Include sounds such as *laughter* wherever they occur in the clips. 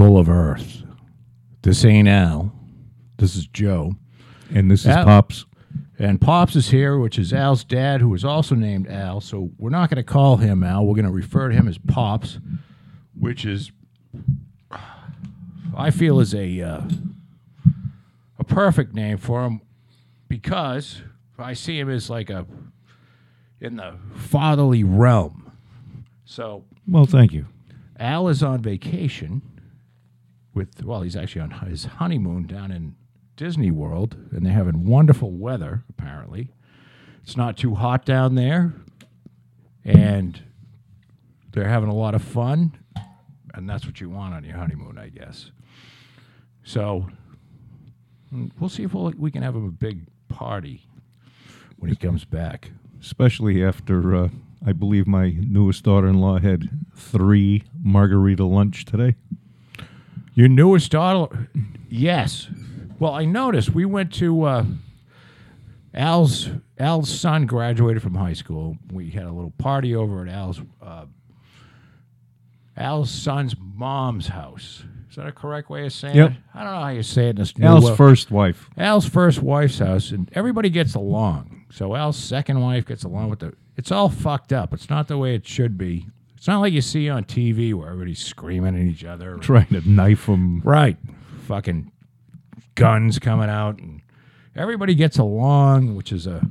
people of Earth. This ain't Al. This is Joe. And this is Al- Pops. And Pops is here, which is Al's dad, who is also named Al. So we're not going to call him Al. We're going to refer to him as Pops, which is, I feel, is a uh, a perfect name for him because I see him as like a in the fatherly realm. So Well, thank you. Al is on vacation with, well, he's actually on his honeymoon down in Disney World, and they're having wonderful weather, apparently. It's not too hot down there, and they're having a lot of fun, and that's what you want on your honeymoon, I guess. So mm, we'll see if we'll, we can have him a big party when he comes back. Especially after uh, I believe my newest daughter-in-law had three margarita lunch today. Your newest daughter? Yes. Well, I noticed we went to uh, Al's Al's son graduated from high school. We had a little party over at Al's uh, Al's son's mom's house. Is that a correct way of saying Yep. it? I don't know how you say it in this new Al's world. first wife. Al's first wife's house, and everybody gets along. So Al's second wife gets along with the. It's all fucked up. It's not the way it should be. It's not like you see on TV where everybody's screaming at each other. *laughs* Trying to knife them. Right. Fucking guns coming out and everybody gets along, which is a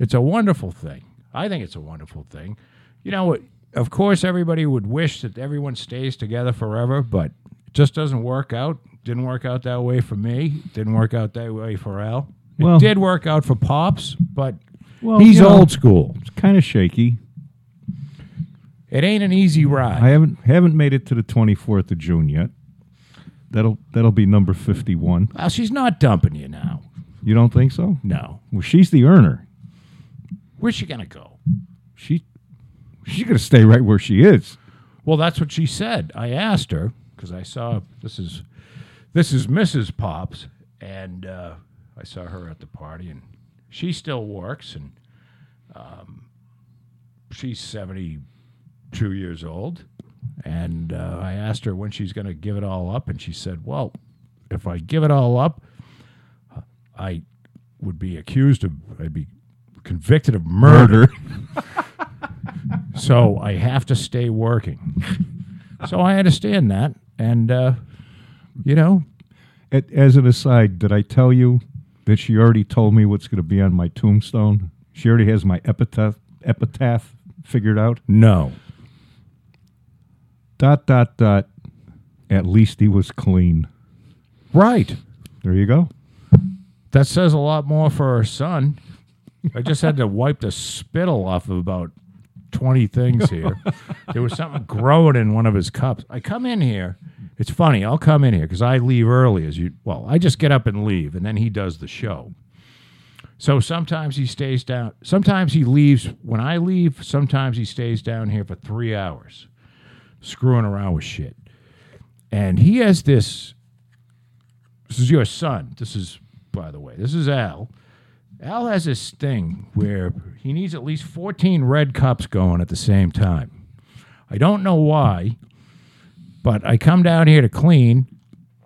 it's a wonderful thing. I think it's a wonderful thing. You know, of course everybody would wish that everyone stays together forever, but it just doesn't work out. Didn't work out that way for me. Didn't work out that way for Al. It Well- did work out for Pops, but Well, he's you know, old school. It's kind of shaky. It ain't an easy ride. I haven't haven't made it to the 24th of June yet. That'll that'll be number 51. well, she's not dumping you now. You don't think so? No. Well, she's the earner. Where's she gonna go? She she's gonna stay right where she is. Well, that's what she said. I asked her because I saw this is this is Mrs. Pops, and uh, I saw her at the party, and she still works, and um, she's seventy two years old. And uh, I asked her when she's going to give it all up, and she said, "Well, if I give it all up, I would be accused of I'd be convicted of murder." *laughs* so I have to stay working. so I understand that, and uh, you know, As an aside, did I tell you that she already told me what's going to be on my tombstone? She already has my epitaph epitaph figured out. no, Dot dot dot. At least he was clean. right. There you go. That says a lot more for her son. I just had to wipe the spittle off of about twenty things here. *laughs* there was something growing in one of his cups. I come in here. It's funny. I'll come in here because I leave early. As you well, I just get up and leave, and then he does the show. So sometimes he stays down. Sometimes he leaves when I leave. Sometimes he stays down here for three hours, screwing around with shit. And he has this. This is your son. This is, by the way, this is Al. Al has this thing where he needs at least 14 red cups going at the same time. I don't know why, but I come down here to clean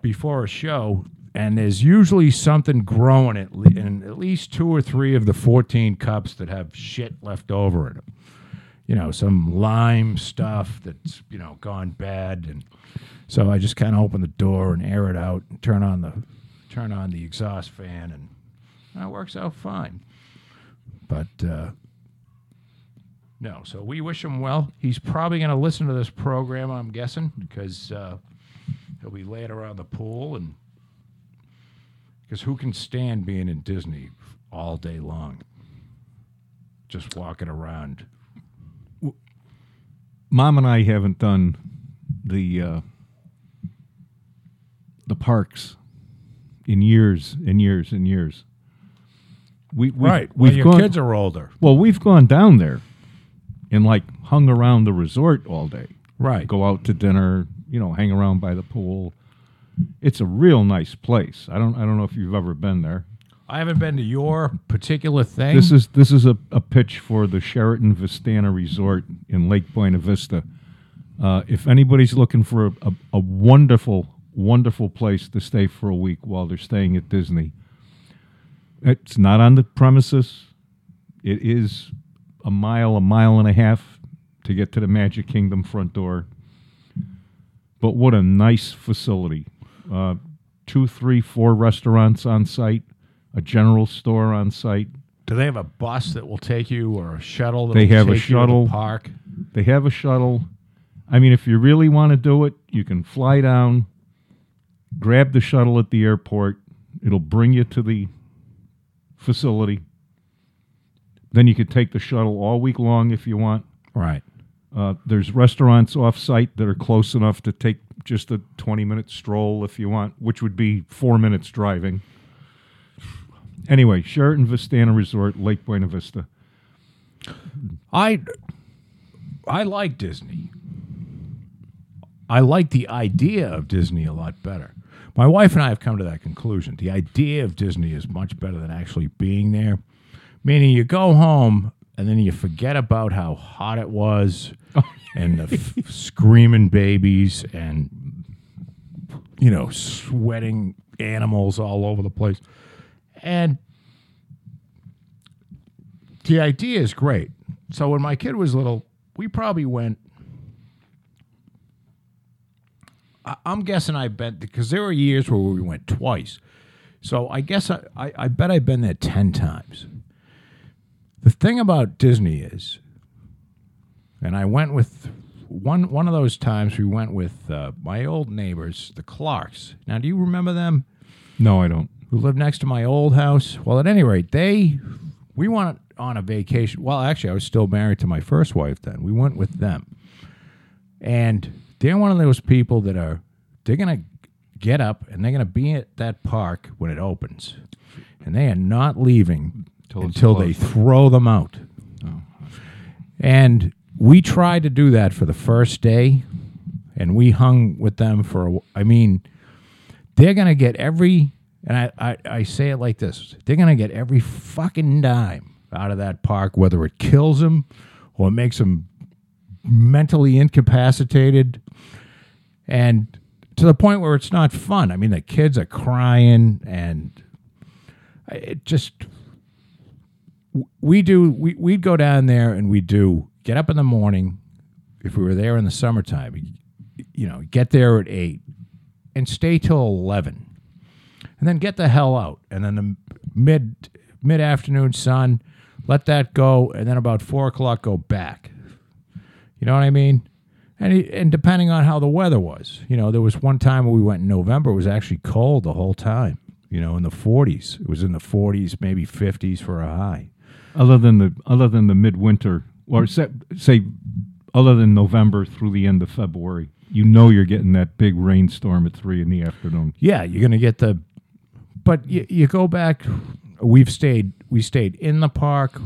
before a show, and there's usually something growing in at least two or three of the 14 cups that have shit left over in them. You know, some lime stuff that's, you know, gone bad. And so I just kind of open the door and air it out and turn on the turn on the exhaust fan and that works out fine. But uh, no, so we wish him well. He's probably going to listen to this program, I'm guessing, because uh, he'll be laying around the pool and because who can stand being in Disney all day long, just walking around? Mom and I haven't done the uh, the parks in years and years and years. We, we right. Well, your gone, kids are older. well, we've gone down there and like hung around the resort all day. Right. Go out to dinner, you know, hang around by the pool. It's a real nice place. I don't I don't know if you've ever been there. I haven't been to your particular thing. This is this is a, a pitch for the Sheraton Vistana Resort in Lake Buena Vista. Uh, if anybody's looking for a, a, a wonderful, wonderful place to stay for a week while they're staying at Disney. It's not on the premises. It is a mile, a mile and a half to get to the Magic Kingdom front door. But what a nice facility. Uh, two, three, four restaurants on site, a general store on site. Do they have a bus that will take you or a shuttle? That They will have a take you to the shuttle. park. They have a shuttle. I mean, if you really want to do it, you can fly down, grab the shuttle at the airport. It'll bring you to the facility. Then you could take the shuttle all week long if you want. Right. Uh, there's restaurants off site that are close enough to take just a 20 minute stroll if you want, which would be four minutes driving. Anyway, Sheraton Vistana Resort, Lake Buena Vista. I I like Disney. I like the idea of Disney a lot better. My wife and I have come to that conclusion. The idea of Disney is much better than actually being there. Meaning you go home and then you forget about how hot it was *laughs* oh, and the f- screaming babies and you know sweating animals all over the place. And the idea is great. So when my kid was little, we probably went. I'm guessing I bet because there were years where we went twice. So I guess I, I, I bet I've been there ten times. The thing about Disney is, and I went with one one of those times we went with uh, my old neighbors, the Clarks. Now, do you remember them? No, I don't. Who lived next to my old house. Well, at any rate, they we went on a vacation. Well, actually, I was still married to my first wife then. We went with them, and they're one of those people that are they're gonna get up and they're gonna be at that park when it opens, and they are not leaving until they throw them out. And we tried to do that for the first day, and we hung with them for. A, I mean, they're gonna get every and I, I, I say it like this they're gonna get every fucking dime out of that park whether it kills them or makes them mentally incapacitated. And to the point where it's not fun. I mean the kids are crying and it just we do we, we'd go down there and we do get up in the morning if we were there in the summertime you- you know get there at 8 and stay till 11 and then get the hell out. And then the mid mid afternoon sun let that go and then about four o'clock go back. You know what i mean? And, and depending on how the weather was you know there was one time when we went in november it was actually cold the whole time you know in the 40s it was in the 40s maybe 50s for a high. Other than the other than the midwinter, or say, say other than November through the end of February, you know you're getting that big rainstorm at three in the afternoon. yeah you're gonna get the but you, you go back we've stayed we stayed in the park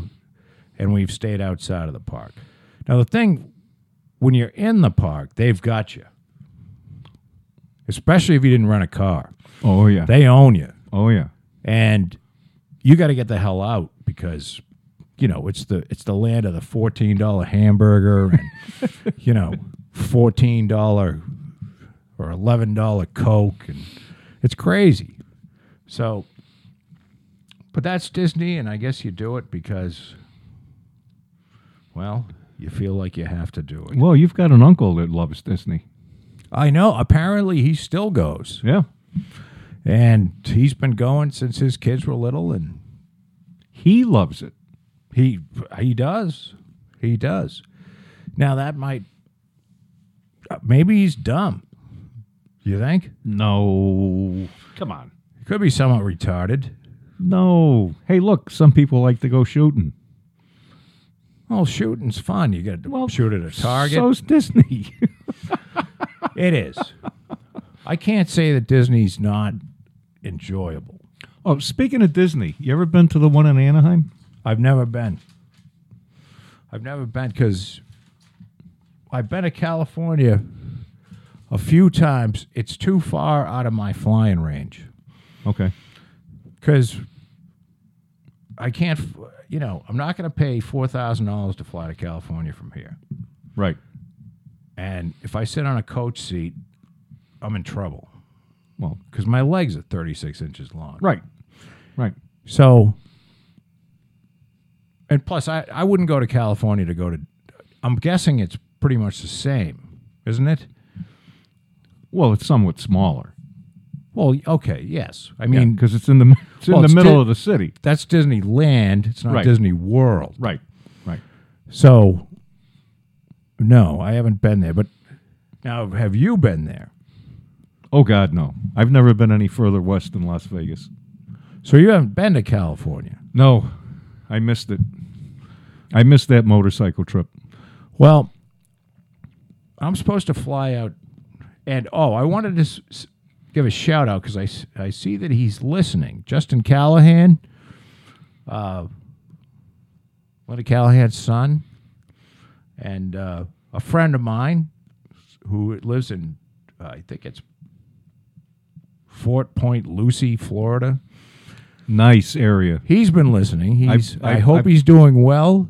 and we've stayed outside of the park. Now the thing when you're in the park they've got you. Especially if you didn't rent a car. Oh yeah, they own you. Oh yeah. and you got to get the hell out because you know it's the it's the land of the fourteen dollar hamburger and *laughs* you know fourteen dollar or eleven dollar coke and it's crazy. So, but that's Disney, and I guess you do it because, well, you feel like you have to do it. Well, you've got an uncle that loves Disney. I know. Apparently, he still goes, Yeah, and he's been going since his kids were little, and he loves it. He he does. He does. Now that might uh, maybe he's dumb. You think? No, come on. Could be somewhat retarded. No. Hey, look, some people like to go shooting. Well, shooting's fun. You get to Well, shoot at a target. So's Disney. *laughs* it is. I can't say that Disney's not enjoyable. oh, speaking of Disney, you ever been to the one in Anaheim? I've never been. I've never been because I've been to California a few times. It's too far out of my flying range. Okay. because I can't, you know, I'm not going to pay four thousand dollars to fly to California from here. Right. And if I sit on a coach seat, I'm in trouble. Well, because my legs are 36 inches long. right, right. So, and plus, I, I wouldn't go to California to go to. I'm guessing it's pretty much the same, isn't it? Well, it's somewhat smaller. Well, okay, yes. I mean, because it's in the it's Well, in the it's middle di- of the city. that's Disneyland. It's not Right. Disney World. Right, right. So, no, I haven't been there. But now, have you been there? Oh God, no! I've never been any further west than Las Vegas. So you haven't been to California? No, I missed it. I missed that motorcycle trip. Well, I'm supposed to fly out, and oh, I wanted to s- give a shout out because I, I see that he's listening. Justin Callahan, uh, Linda Callahan's son, and uh, a friend of mine who lives in, uh, I think it's Fort Point, Lucy, Florida. Nice area. He's been listening. He's. I've- I I've- hope I've- he's doing well.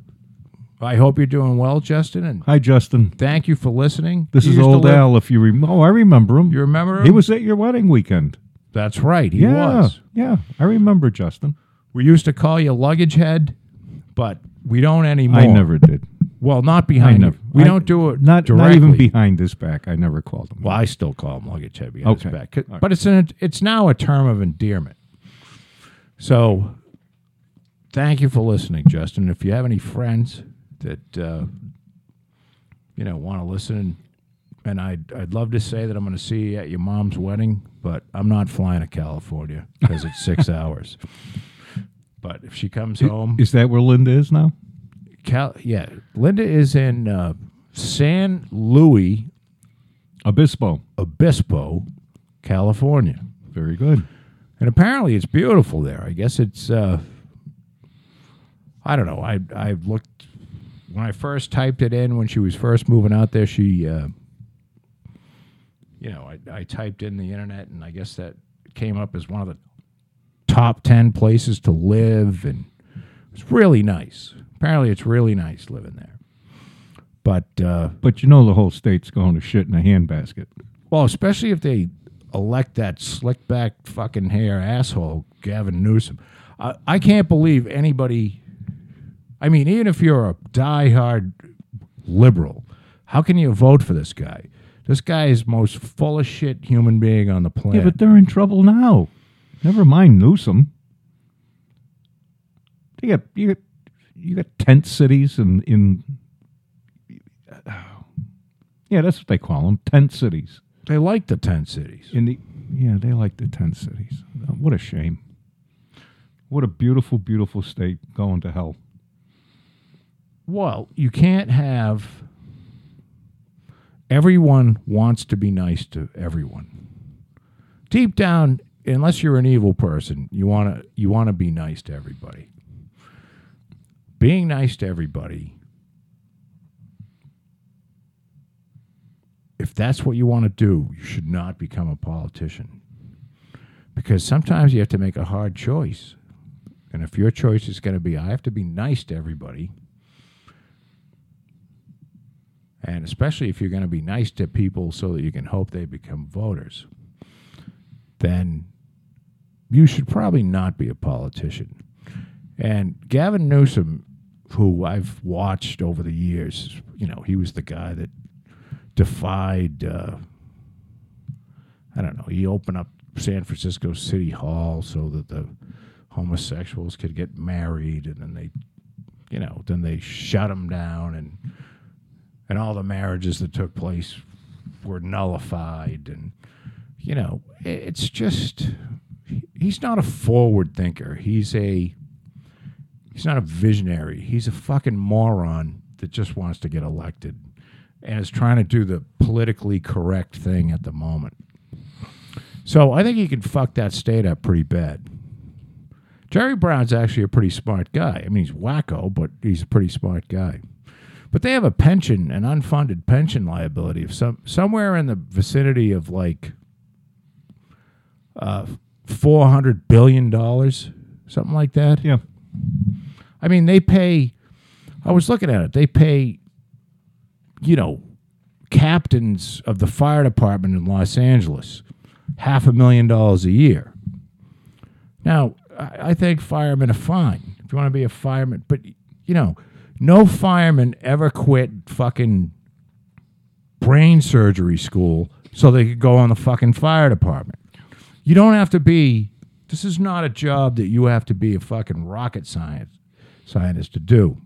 I hope you're doing well, Justin, and Hi, Justin. thank you for listening. This He is old Al. If you rem- oh, I remember him. You remember him? He was at your wedding weekend. That's right. He yeah, was. yeah. I remember Justin. We used to call you luggage head, but we don't anymore. I never did. Well, not behind never- him. We I- don't do it Not directly. not even behind his back. I never called him. Well, I still call him luggage head behind his back. Right. But it's an it's now a term of endearment. So, thank you for listening, Justin. If you have any friends that uh, you know want to listen, and I'd I'd love to say that I'm going to see you at your mom's wedding, but I'm not flying to California because it's six *laughs* hours. But if she comes home, Is that where Linda is now? Cal- yeah, Linda is in uh, San Luis Obispo. Obispo, California. Very good. And apparently it's beautiful there. I guess it's uh I don't know. I I've looked when I first typed it in when she was first moving out there, she uh you know, I, I typed in the internet and I guess that came up as one of the top 10 places to live and it's really nice. Apparently it's really nice living there. But uh But you know the whole state's going to shit in a handbasket. Well, especially if they elect that slick back fucking hair asshole, Gavin Newsom. I, I can't believe anybody. I mean, even if you're a diehard liberal, how can you vote for this guy? This guy is most full of shit human being on the planet. Yeah, but they're in trouble now. Never mind Newsom. You got you got you got tent cities in in. Yeah, that's what they call them, tent cities. they like the tent cities. In the yeah, they like the tent cities. What a shame. What a beautiful, beautiful state going to hell. Well, you can't have. Everyone wants to be nice to everyone. Deep down, unless you're an evil person, you want to you want to be nice to everybody. Being nice to everybody. If that's what you want to do, you should not become a politician. Because sometimes you have to make a hard choice. And if your choice is going to be I have to be nice to everybody, and especially if you're going to be nice to people so that you can hope they become voters, then you should probably not be a politician. And Gavin Newsom, who I've watched over the years, you know, he was the guy that defied, uh, I don't know, he opened up San Francisco City Hall so that the homosexuals could get married, and then they, you know, then they shut him down and and all the marriages that took place were nullified. And you know it's just he's not a forward thinker. He's a he's not a visionary. He's a fucking moron that just wants to get elected and is trying to do the politically correct thing at the moment. So i think he can fuck that state up pretty bad. Jerry brown's actually a pretty smart guy. I mean he's wacko but he's a pretty smart guy but they have a pension, an unfunded pension liability of some somewhere in the vicinity of like uh, four hundred billion dollars, something like that. Yeah. I mean, they pay. I was looking at it. They pay, you know, captains of the fire department in Los Angeles half a million dollars a year. Now, I, I think firemen are fine if you want to be a fireman, but you know, no fireman ever quit fucking brain surgery school so they could go on the fucking fire department. You don't have to be. This is not a job that you have to be a fucking rocket science scientist to do.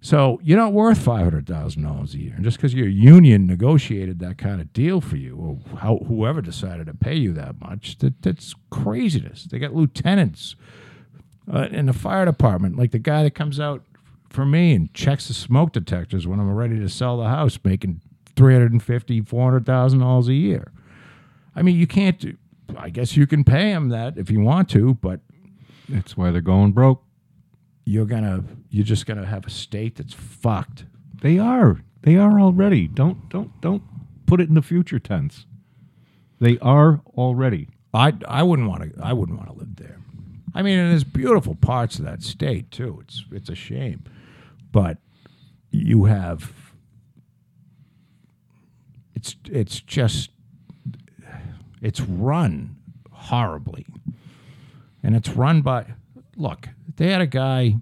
So you're not worth five hundred thousand dollars a year, and just because your union negotiated that kind of deal for you, or how, whoever decided to pay you that much, that, that's craziness. They got lieutenants uh, in the fire department, like the guy that comes out for me and checks the smoke detectors when I'm ready to sell the house, making three hundred and fifty, four hundred thousand dollars a year. I mean, you can't do. I guess you can pay him that if you want to, but That's why they're going broke. you're gonna you're just gonna have a state that's fucked. They are. They are already. Don't don't don't put it in the future tense. They are already. I I wouldn't want to I wouldn't want to live there. I mean, and there's beautiful parts of that state too. It's it's a shame, but you have it's it's just it's run horribly, and it's run by look. They had a guy.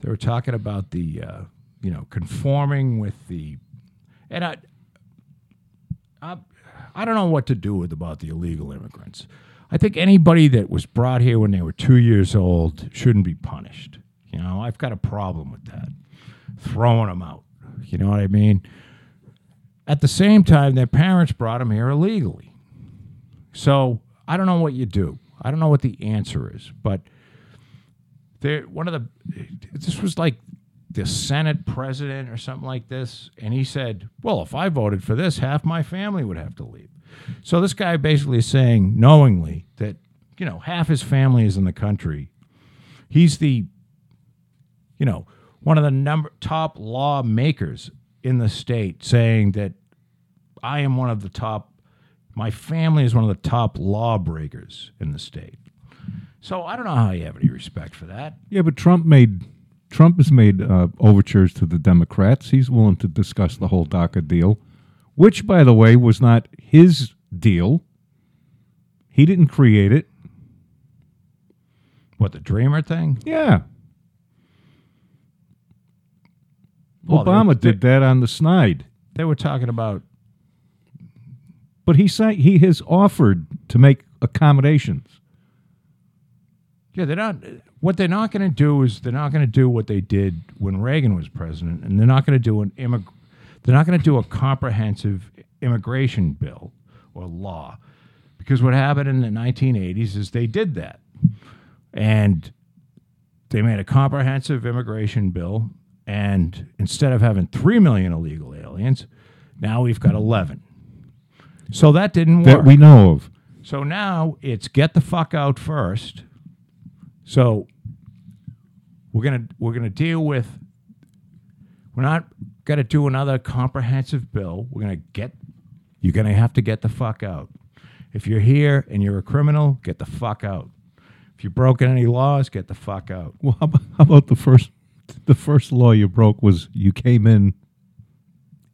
They were talking about the uh, you know conforming with the, and I I, I don't know what to do with about the illegal immigrants. I think anybody that was brought here when they were two years old shouldn't be punished. You know, I've got a problem with that. Throwing them out. You know what I mean? At the same time, their parents brought them here illegally. So I don't know what you do. I don't know what the answer is, but there one of the this was like the Senate president or something like this, and he said, "Well, if I voted for this, half my family would have to leave." So this guy basically is saying knowingly that you know half his family is in the country. He's the you know one of the number top lawmakers in the state, saying that I am one of the top. My family is one of the top lawbreakers in the state. So I don't know how you have any respect for that. Yeah, but Trump made Trump has made uh, overtures to the Democrats. He's willing to discuss the whole DACA deal, which, by the way, was not his deal. He didn't create it. What the Dreamer thing? Yeah, Well, Obama they- did that on the snide, They were talking about but he sa- he has offered to make accommodations. Yeah, they're not. What they're not going to do is they're not going to do what they did when Reagan was president, and they're not going to do an immig- They're not going to do a comprehensive immigration bill or law, because what happened in the 1980s is they did that, and they made a comprehensive immigration bill, and instead of having three million illegal aliens, now we've got 11. So that didn't work. That we know of. So now it's get the fuck out first. So we're gonna we're gonna deal with. We're not gonna do another comprehensive bill. We're gonna get. You're gonna have to get the fuck out. If you're here and you're a criminal, get the fuck out. If you've broken any laws, get the fuck out. Well, how about, how about the first the first law you broke was you came in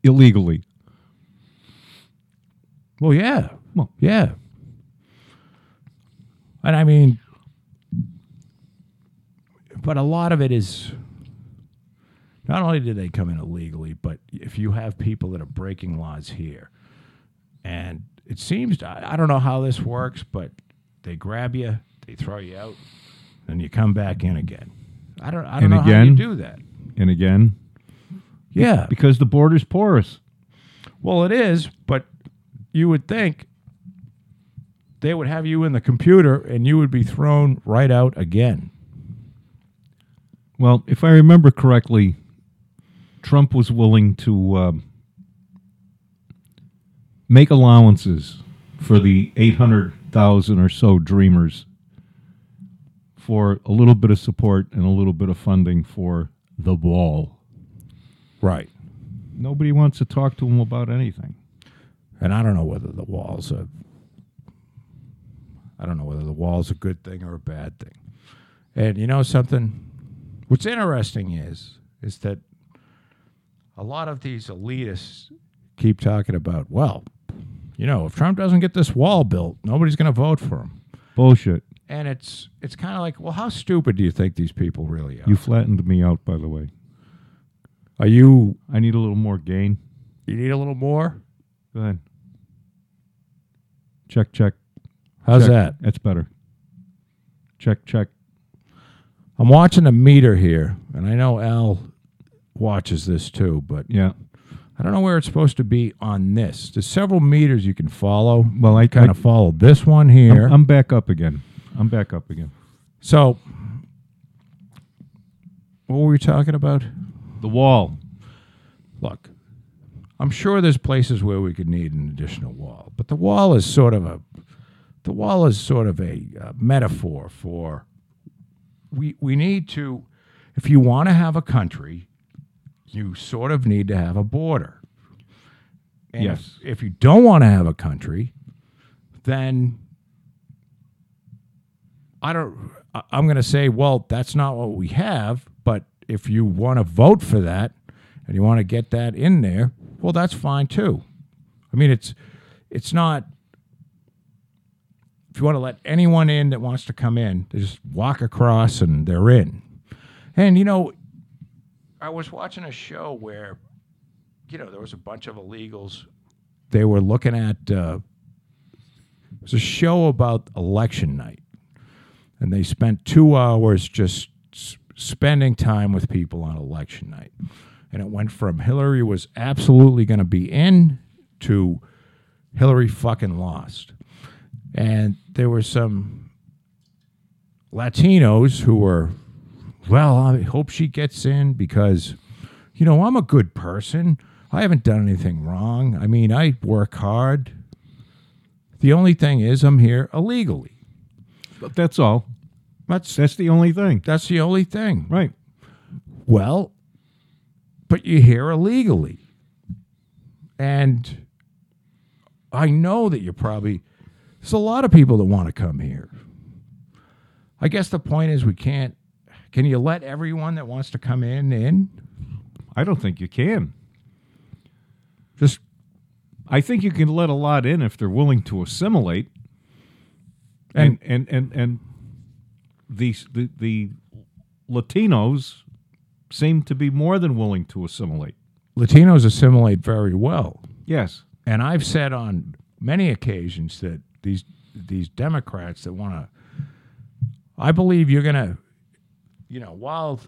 illegally. Well, yeah. Well, Yeah. And I mean, but a lot of it is not only did they come in illegally, but if you have people that are breaking laws here, and it seems, I I don't know how this works, but they grab you, they throw you out, then you come back in again. I don't, I don't And know how you again? do that. and again, Yeah. because the border's porous. Well, it is, but you would think they would have you in the computer and you would be thrown right out again. Well, if I remember correctly, Trump was willing to um, make allowances for the 800,000 or so dreamers for a little bit of support and a little bit of funding for the wall. Right. Nobody wants to talk to him about anything. And I don't know whether the wall's a I don't know whether the wall's a good thing or a bad thing. And you know something? What's interesting is is that a lot of these elitists keep talking about, well, You know, if Trump doesn't get this wall built, nobody's going to vote for him. Bullshit. And it's it's kind of like, well, how stupid do you think these people really are? You flattened me out, by the way. are you? I need a little more gain. You need a little more. Go ahead. Check, check. How's check. that? That's better. Check, check. I'm watching a meter here, and I know Al watches this too, but Yeah. I don't know where it's supposed to be on this. There's several meters you can follow. Well, I Kind of follow this one here. I'm, I'm back up again. I'm back up again. so, what were we talking about? The wall. Look, I'm sure there's places where we could need an additional wall, but the wall is sort of a the wall is sort of a uh, metaphor for we we need to if you want to have a country, you sort of need to have a border. And if- Yes. If, you don't want to have a country, then I don't. I'm going to say, well, that's not what we have. But if you want to vote for that and you want to get that in there, well, that's fine too. I mean, it's it's not. If you want to let anyone in that wants to come in, they just walk across and they're in. And you know, I was watching a show where, you know, there was a bunch of illegals. They were looking at. Uh, it was a show about election night, and they spent two hours just spending time with people on election night. And it went from Hillary was absolutely going to be in to Hillary fucking lost. And there were some Latinos who were, well, I hope she gets in because, you know, I'm a good person. I haven't done anything wrong. I mean, I work hard. The only thing is, I'm here illegally. But that's all. That's That's the only thing. that's the only thing. Right. Well, but you're here illegally. And I know that you're probably, there's a lot of people that want to come here. I guess the point is we can't, can you let everyone that wants to come in in? I don't think you can. Just, I think you can let a lot in if they're willing to assimilate. And and and and the the, the Latinos seem to be more than willing to assimilate. Latinos assimilate very well. Yes. And I've said on many occasions that these these Democrats that want to, I believe you're going to, you know, while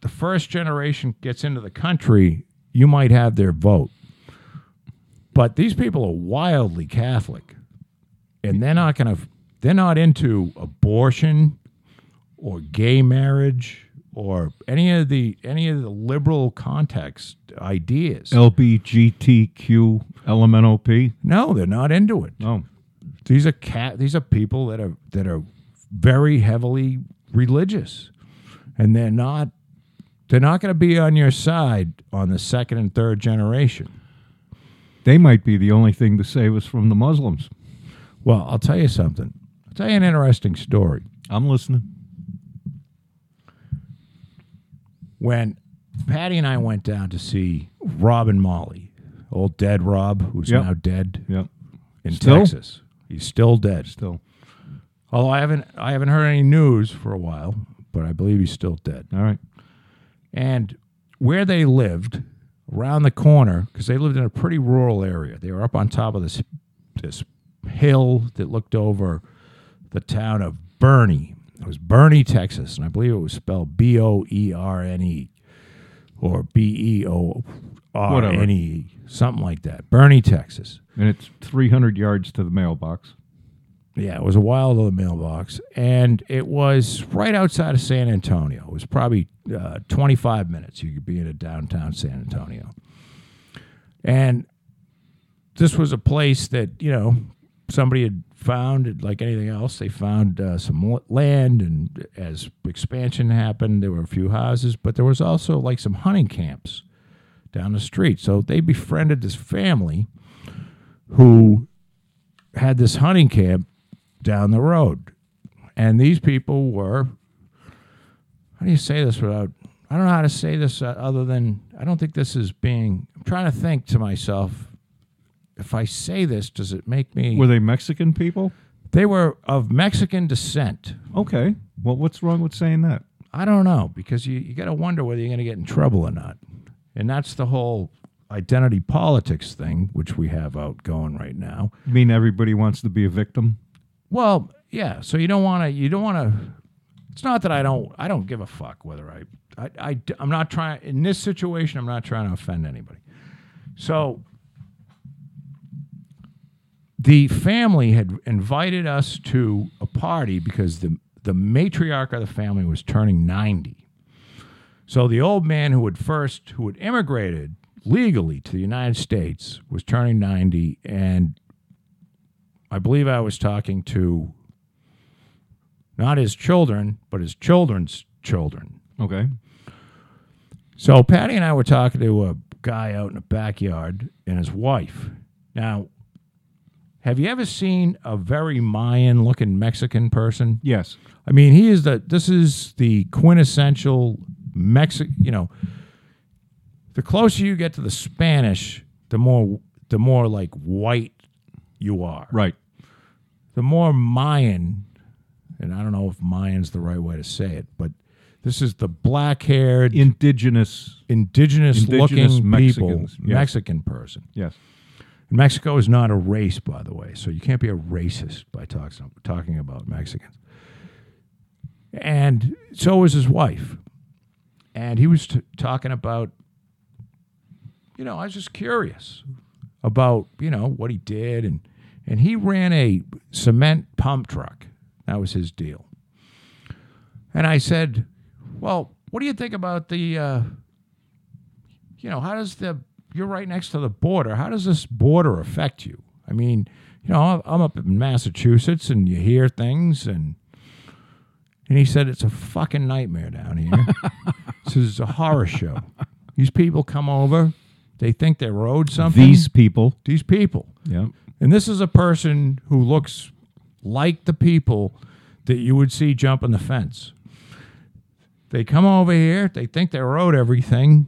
the first generation gets into the country, you might have their vote. But these people are wildly Catholic, and they're not going to, they're not into abortion or gay marriage or any of the any of the liberal context ideas. LBGTQ LMNOP. No, they're not into it. No. These are cat. These are people that are that are very heavily religious, and they're not. They're not going to be on your side on the second and third generation. They might be the only thing to save us from the Muslims. Well, I'll tell you something. Tell you an interesting story. I'm listening. When Patty and I went down to see Rob and Molly, old dead Rob, who's Yep. now dead Yep. in Still? Texas. He's still dead. Still. Although I haven't I haven't heard any news for a while, but I believe he's still dead. All right. And where they lived, around the corner, because they lived in a pretty rural area. They were up on top of this this hill that looked over the town of Boerne. It was Boerne, Texas, and I believe it was spelled B O E R N E or B E O R N E, something like that. Boerne, Texas. And it's 300 yards to the mailbox. Yeah, it was a while to the mailbox, and it was right outside of San Antonio. It was probably uh, 25 minutes. You could be in a downtown San Antonio, and this was a place that you know somebody had found. Like anything else, they found uh, some land, and as expansion happened, there were a few houses, but there was also like some hunting camps down the street. So they befriended this family who had this hunting camp down the road. And these people were, how do you say this without, I don't know how to say this uh, other than, I don't think this is being, I'm trying to think to myself if I say this, does it make me? Were they Mexican people? they were of Mexican descent. Okay. Well, what's wrong with saying that? I don't know because you, you got to wonder whether you're going to get in trouble or not. And that's the whole identity politics thing, which we have out going right now. You mean everybody wants to be a victim? Well, yeah. So you don't want to. You don't want to. It's not that I don't. I don't give a fuck whether I. I. I. I'm not trying in this situation. I'm not trying to offend anybody. So the family had invited us to a party because the the matriarch of the family was turning 90. So the old man who had first who had immigrated legally to the United States was turning 90 and I believe I was talking to not his children, but his children's children. Okay. So Patty and I were talking to a guy out in the backyard and his wife. Now, have you ever seen a very Mayan looking Mexican person? Yes. I mean, he is the this is the quintessential Mexican, you know, the closer you get to the Spanish, the more the more like white you are. Right. The more Mayan, and I don't know if Mayan's the right way to say it, but this is the black-haired Indigenous. indigenous, Indigenous looking Mexicans, people, yes. Mexican person. Yes. Mexico is not a race, by the way, so you can't be a racist by talking talking about Mexicans. And so was his wife, and he was t- talking about, you know, I was just curious about you know what he did, and and he ran a cement pump truck. That was his deal. And I said, well, what do you think about the, uh, you know, how does the you're right next to the border. How does this border affect you? I mean, you know, I'm up in Massachusetts and you hear things and and he said it's a fucking nightmare down here. *laughs* this is a horror show. These people come over, they think they're owed something. These people. these people. Yeah. And this is a person who looks like the people that you would see jumping the fence. They come over here, they think they're owed everything,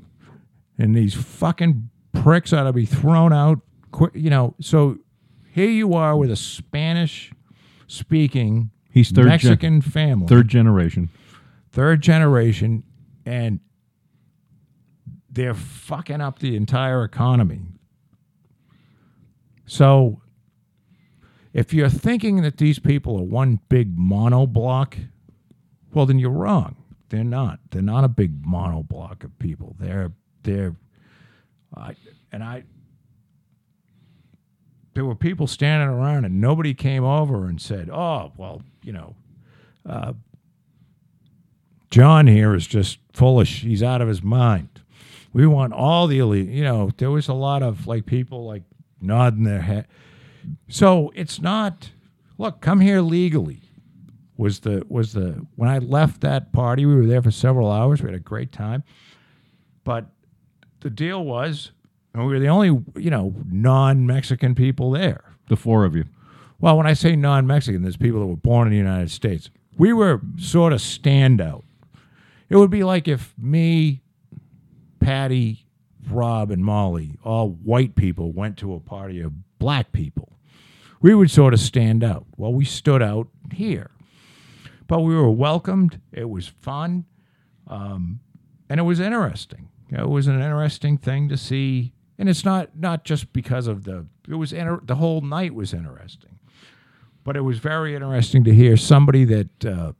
and these fucking pricks ought to be thrown out quick. You know, so here you are with a Spanish speaking He's third gen- Mexican family, Third generation. third generation, and they're fucking up the entire economy. So, if you're thinking that these people are one big monoblock, well, then you're wrong. They're not. They're not a big monoblock of people. They're they're, I and I. There were people standing around, and nobody came over and said, "Oh, well, you know, uh, John here is just foolish. He's out of his mind. We want all the elite. You know, there was a lot of like people like nodding their head. So it's not. Look, come here legally. Was the was the when I left that party? We were there for several hours. We had a great time, but the deal was, and we were the only you know non-Mexican people there. The four of you. Well, when I say non Mexican, there's people that were born in the United States. We were sort of standout. It would be like if me, Patty, Rob, and Molly, all white people, went to a party of black people. We would sort of stand out. Well, we stood out here. But we were welcomed. It was fun. Um, and it was interesting. It was an interesting thing to see. And it's not not just because of the it was inter- the whole night was interesting, but it was very interesting to hear somebody that uh,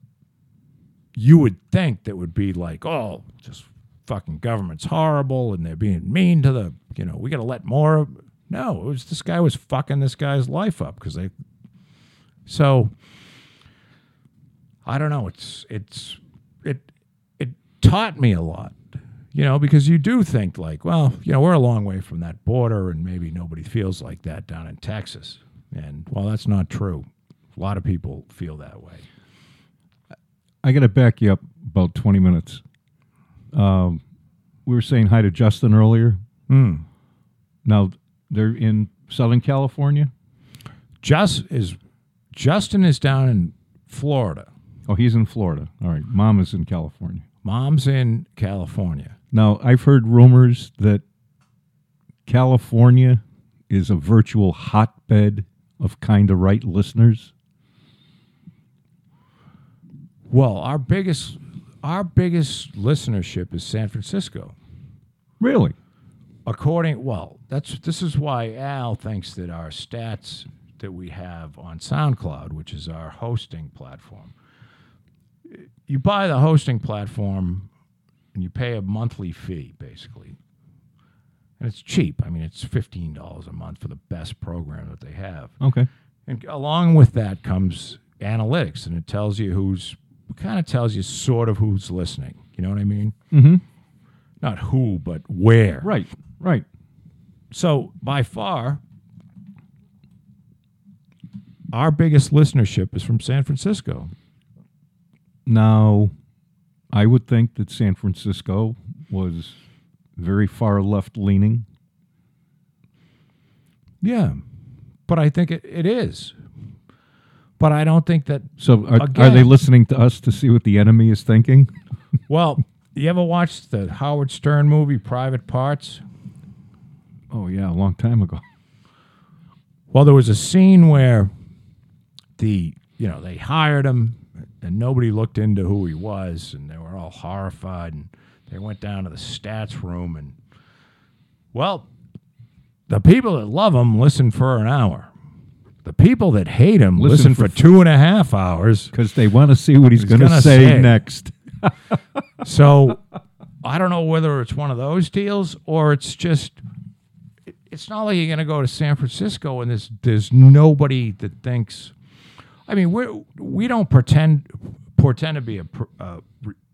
you would think that would be like, oh, just fucking government's horrible and they're being mean to the you know we got to let more. No, it was this guy was fucking this guy's life up because they. So. I don't know. It's it's it it taught me a lot you know, because you do think like, well, you know, we're a long way from that border, and maybe nobody feels like that down in Texas. And well, that's not true. A lot of people feel that way. I got to back you up about 20 minutes. Um, we were saying hi to Justin earlier. Hmm. Now, they're in Southern California. Just is Justin is down in Florida. Oh, he's in Florida. All right. Mom is in California. Mom's in California. Now, I've heard rumors that California is a virtual hotbed of kind of right listeners? Well, our biggest our biggest listenership is San Francisco. Really? According well, that's this is why Al thinks that our stats that we have on SoundCloud, which is our hosting platform. You buy the hosting platform and you pay a monthly fee basically. And it's cheap. I mean, it's $15 a month for the best program that they have. Okay. And along with that comes analytics, and it tells you who's kind of tells you sort of who's listening. You know what I mean? Mm-hmm. Not who, but where. Right. Right. So by far, our biggest listenership is from San Francisco. Now, I would think that San Francisco was very far left leaning. Yeah, but I think it, it is. But I don't think that. So, are, are they listening to us to see what the enemy is thinking? *laughs* Well, you ever watched the Howard Stern movie Private Parts? Oh yeah, a long time ago. Well, there was a scene where the you know they hired him and nobody looked into who he was and they were all horrified and they went down to the stats room and well the people that love him listen for an hour the people that hate him listen, Listen for, for- two and a half hours Because they want to see what he's, He's going to say, say. next. *laughs* so i don't know whether it's one of those deals or it's just it's not like you're going to go to san francisco and there's there's nobody that thinks i mean we we don't pretend pretend to be a. Uh,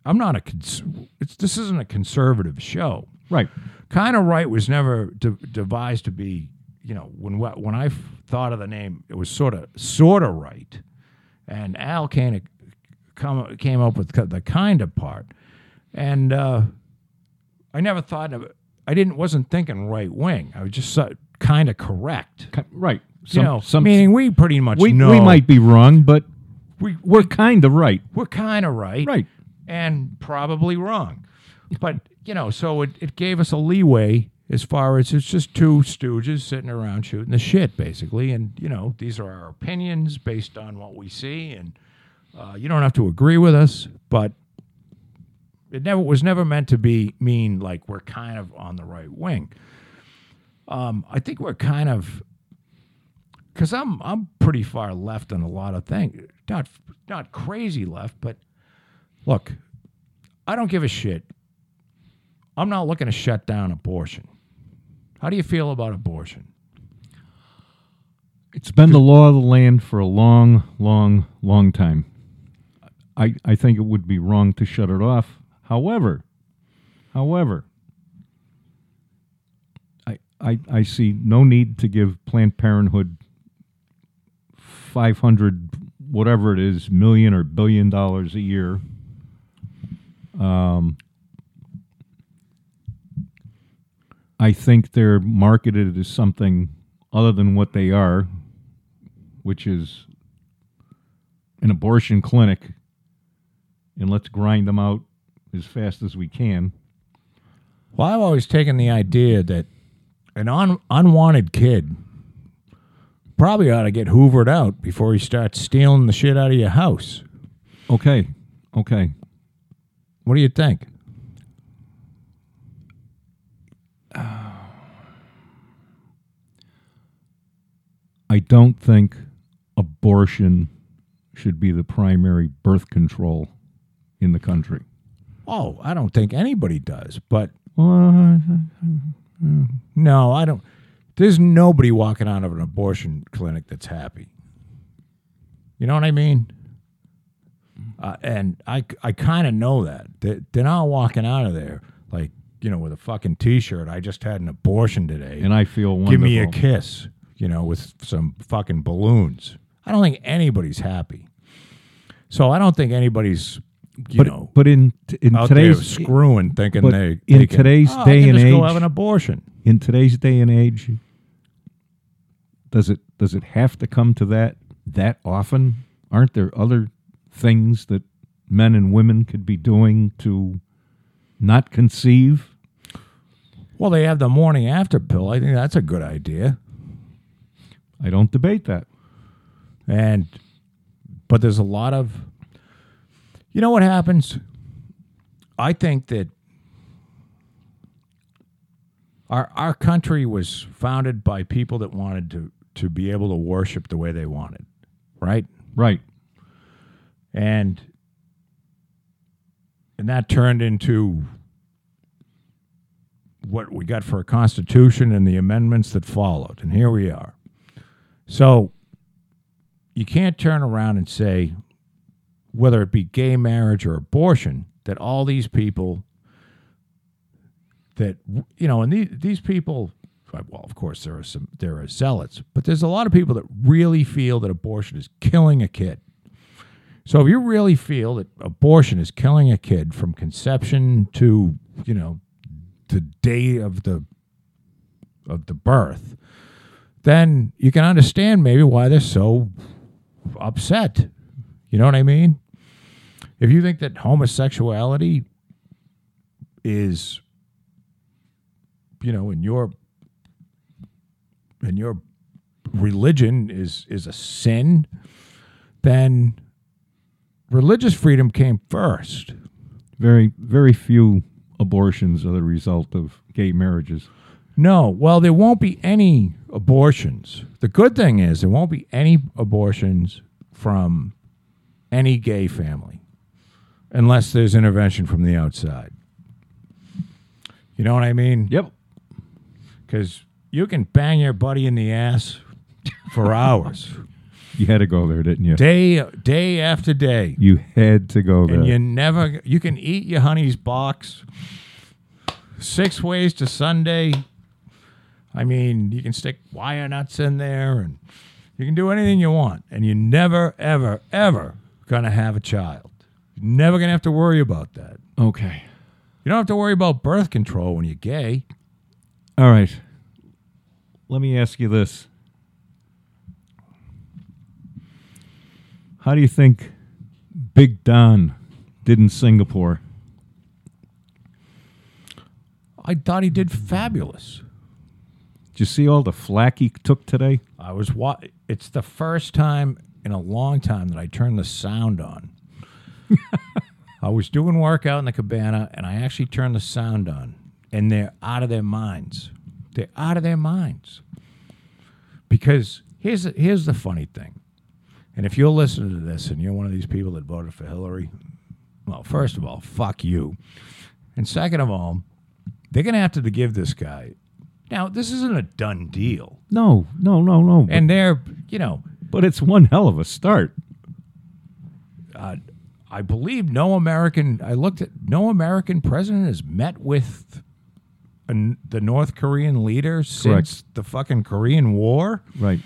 I'm not a cons- it's this isn't a conservative show. Right. kind of right was never de- devised to be you know when wh- when i f- thought of the name it was sort of sort of right. And al came come came up with the kind of part. And uh, i never thought of it i didn't wasn't thinking right wing. I was just kind of correct. Ki- Right. you know meaning we pretty much we, know we might be wrong, but we, we're kind of right. we're kind of right Right. and probably wrong. But, you know, so it, it gave us a leeway as far as it's just two stooges sitting around shooting the shit, basically. And, you know, these are our opinions based on what we see. And uh, you don't have to agree with us, but it never was never meant to be mean like we're kind of on the right wing. Um, I think we're kind of because I'm I'm pretty far left on a lot of things. Not not crazy left, but look, I don't give a shit. I'm not looking to shut down abortion. How do you feel about abortion? It's been the law of the land for a long, long, long time. I, I think it would be wrong to shut it off. However, however, I, I, I see no need to give Planned Parenthood 500, whatever it is, million or billion dollars a year. Um, I think they're marketed as something other than what they are, which is an abortion clinic, and let's grind them out as fast as we can. Well, I've always taken the idea that an un- unwanted kid probably ought to get hoovered out before he starts stealing the shit out of your house. Okay, okay. What do you think? *sighs* I don't think abortion should be the primary birth control in the country. Oh, I don't think anybody does, but Well, no, I don't. There's nobody walking out of an abortion clinic that's happy. You know what I mean? Uh, and I, I kind of know that. They, they're not walking out of there like, you know, with a fucking t shirt. I just had an abortion today. and I feel wonderful. Give me a kiss, you know, with some fucking balloons. I don't think anybody's happy. So I don't think anybody's, you But know, but in in today's screwing, thinking they in they can, today's "Oh, day and just go have an abortion. in today's day and age, does it does it have to come to that that often? Aren't there other things that men and women could be doing to not conceive? Well, they have the morning after pill. I think that's a good idea. I don't debate that. And but there's a lot of you know what happens? I think that our our country was founded by people that wanted to to be able to worship the way they wanted, right? Right. And and that turned into what we got for a constitution and the amendments that followed. And here we are. So you can't turn around and say, whether it be gay marriage or abortion, that all these people that you know, and these these people, well, of course there are some there are zealots, but there's a lot of people that really feel that abortion is killing a kid. So if you really feel that abortion is killing a kid from conception to you know the day of the of the birth, then you can understand maybe why they're so upset. You know what I mean? If you think that homosexuality is you know in your in your religion is is a sin, then religious freedom came first. Very, very few abortions are the result of gay marriages. No, well, there won't be any abortions. The good thing is there won't be any abortions from any gay family unless there's intervention from the outside. You know what I mean? Yep. Because you can bang your buddy in the ass for hours, *laughs* You had to go there, didn't you? day day after day. You had to go there. and you never you can eat your honey's box six ways to sunday i mean you can stick wire nuts in there and you can do anything you want and you're never ever ever gonna have a child you're never gonna have to worry about that okay. you don't have to worry about birth control when you're gay All right. Let me ask you this. How do you think Big Don did in Singapore? i thought he did fabulous Did you see all the flack he took today? i was wa- it's the first time in a long time that i turned the sound on *laughs* I was doing work out in the cabana and I actually turned the sound on and they're out of their minds. They're out of their minds. Because here's the, here's the funny thing. And if you're listening to this and you're one of these people that voted for Hillary, well, first of all, fuck you. And second of all, they're going to have to give this guy. Now, this isn't a done deal. No, no, no, no. And they're, you know, but it's one hell of a start. Uh, I believe no American. I looked at no American president has met with an, the North Korean leader since the fucking Korean War. Right.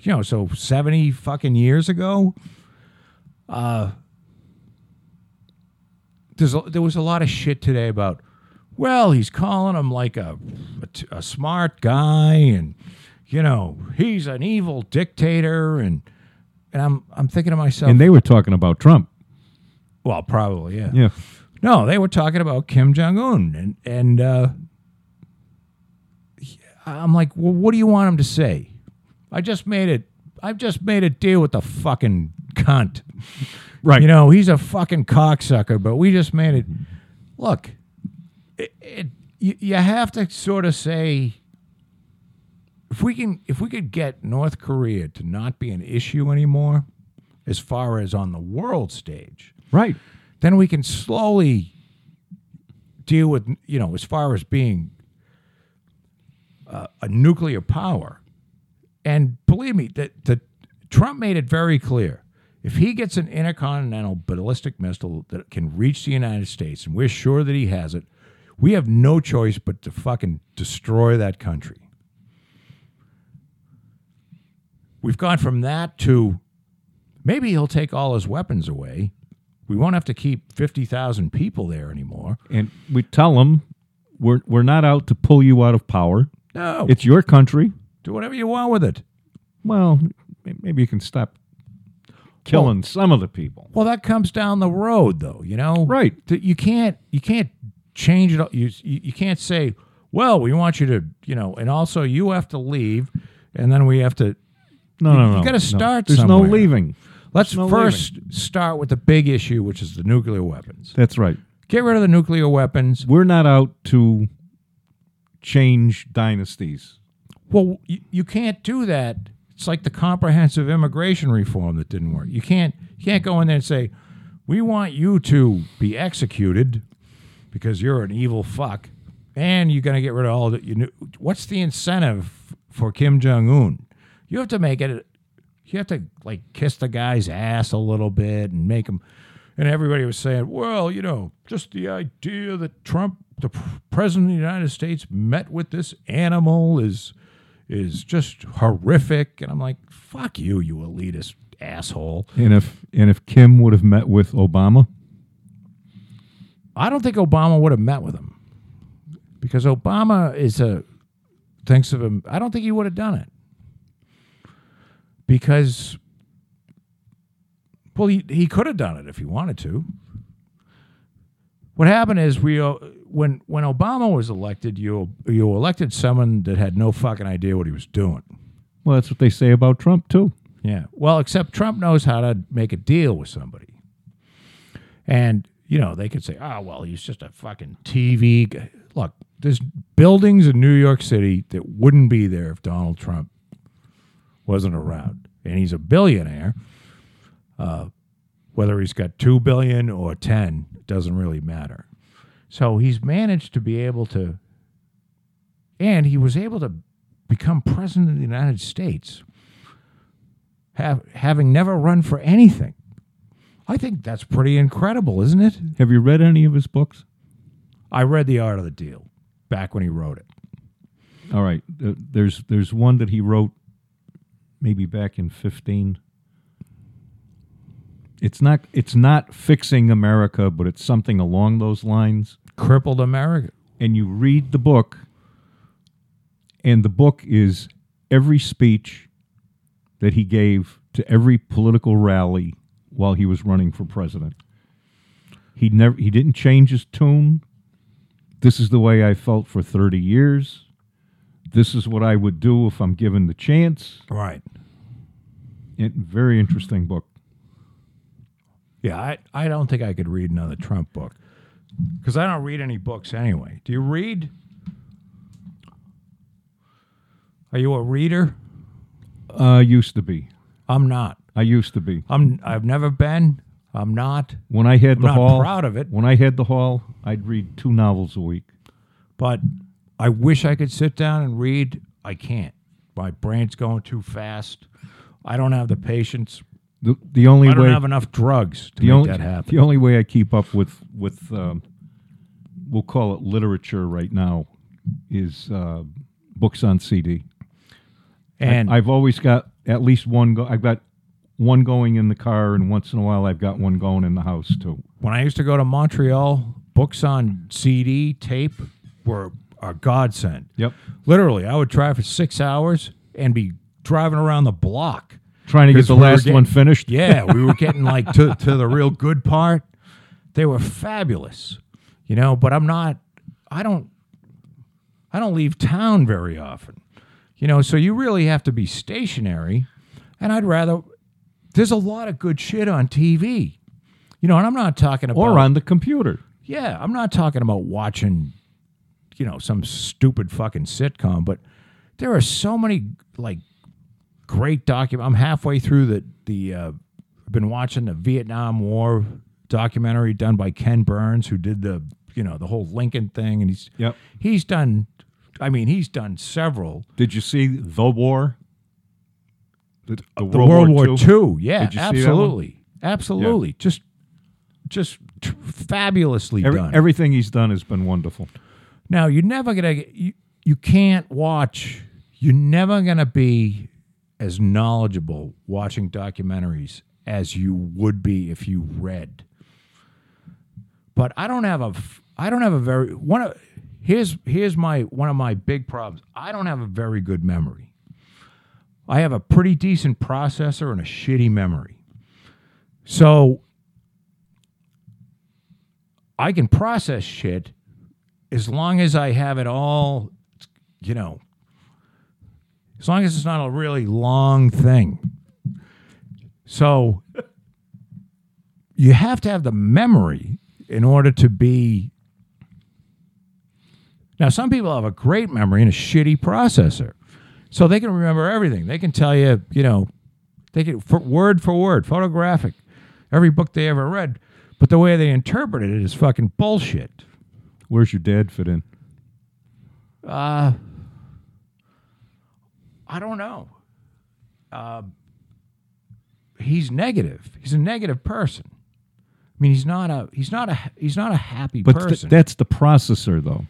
You know, so seventy fucking years ago. Uh, there's a, there was a lot of shit today about. Well, he's calling him like a, a, t- a smart guy, and you know he's an evil dictator, and and I'm I'm thinking to myself, And they were talking about Trump. well, probably yeah. Yeah. No, they were talking about Kim Jong Un, and and uh, I'm like, well, what do you want him to say? I just made it. I've just made a deal with the fucking cunt. *laughs* Right. You know, he's a fucking cocksucker, but we just made it. Look, it, it you, you have to sort of say if we can if we could get North Korea to not be an issue anymore, as far as on the world stage Right. then we can slowly deal with you know as far as being uh, a nuclear power and believe me that that Trump made it very clear if he gets an intercontinental ballistic missile that can reach the United States and we're sure that he has it we have no choice but to fucking destroy that country we've gone from that to maybe he'll take all his weapons away we won't have to keep 50,000 people there anymore. And we tell them we're we're not out to pull you out of power. No, It's your country. do whatever you want with it. Well, maybe you can stop killing some of the people. Well, that comes down the road, though. You know, Right. You can't you can't change it. You you can't say, well, we want you to, you know, and also you have to leave, and then we have to, No, You- no, you gotta no. start There's somewhere. no leaving. Let's no first start with the big issue, which is the nuclear weapons. That's right. Get rid of the nuclear weapons. We're not out to change dynasties. Well, you, you can't do that. It's like the comprehensive immigration reform that didn't work. You can't you can't go in there and say, "We want you to be executed because you're an evil fuck, and you're going to get rid of all the." You know, what's the incentive for Kim Jong Un? You have to make it. You have to like kiss the guy's ass a little bit and make him. And everybody was saying, "Well, you know, just the idea that Trump, the president of the United States, met with this animal is." is just horrific. And I'm like, fuck you, you elitist asshole. And if and if Kim would have met with Obama, I don't think Obama would have met with him because Obama is a thinks of him. I don't think he would have done it because, well, he, he could have done it if he wanted to. What happened is we uh, when when Obama was elected, you you elected someone that had no fucking idea what he was doing. well, that's what they say about Trump too. Yeah. Well, except Trump knows how to make a deal with somebody. And, you know, they could say, oh, well, he's just a fucking TV guy. Look, there's buildings in New York City that wouldn't be there if Donald Trump wasn't around. And he's a billionaire. Uh, whether he's got 2 billion or 10 it doesn't really matter. So he's managed to be able to and he was able to become president of the United States have, having never run for anything. I think that's pretty incredible, isn't it? Have you read any of his books? I read The Art of the Deal back when he wrote it. All right. There's there's one that he wrote maybe back in 15. It's not it's not fixing America, but it's something along those lines. Crippled America. And you read the book and the book is every speech that he gave to every political rally while he was running for president. He never he didn't change his tune. This is the way I felt for 30 years. This is what I would do if I'm given the chance. Right. It, very interesting book. Yeah, I, I don't think I could read another Trump book because I don't read any books anyway. Do you read? Are you a reader? Uh, used to be. I'm not. I used to be. I'm. I've never been. I'm not. When I had I'm the not hall, proud of it, when I had the hall, I'd read two novels a week. but I wish I could sit down and read. I can't. My brain's going too fast. I don't have the patience. The, the only I don't way have enough drugs to the make only that happen. the only way I keep up with with um, we'll call it literature right now is uh, books on CD. and I've always got at least one. Go- I've got one going in the car, and once in a while, I've got one going in the house too. when I used to go to Montreal, books on CD tape were a godsend. Yep, Literally, I would drive for six hours and be driving around the block. Trying to get the we last getting- one finished. *laughs* Yeah, we were getting like to, to the real good part. They were fabulous, you know. But I'm not. I don't. I don't leave town very often, you know. So you really have to be stationary, and I'd rather. There's a lot of good shit on TV, you know. And I'm not talking about or on the computer. yeah, I'm not talking about watching, you know, some stupid fucking sitcom, but there are so many like great document. I'm halfway through the the. Uh, I've been watching the Vietnam War documentary done by Ken Burns, who did the you know the whole Lincoln thing, and he's Yep. he's done. I mean, he's done several. Did you see the war? The, the The World, War, II. Yeah, Did you see that one? absolutely, absolutely. Just just t- fabulously Every, done. everything he's done has been wonderful. Now you're never gonna you you can't watch. You're never gonna be as knowledgeable watching documentaries as you would be if you read. But I don't have a I don't have a very one of here's here's my one of my big problems. I don't have a very good memory. I have a pretty decent processor and a shitty memory. So I can process shit as long as I have it all, you know, as long as it's not a really long thing. So you have to have the memory in order to be. Now, some people have a great memory and a shitty processor. So they can remember everything. They can tell you, you know, they can for, word for word, photographic, every book they ever read. But the way they interpret it is fucking bullshit. Where's your dad fit in? Uh, I don't know. Uh, he's negative. He's a negative person. I mean, he's not a he's not a he's not a happy person. But th- that's the processor, though.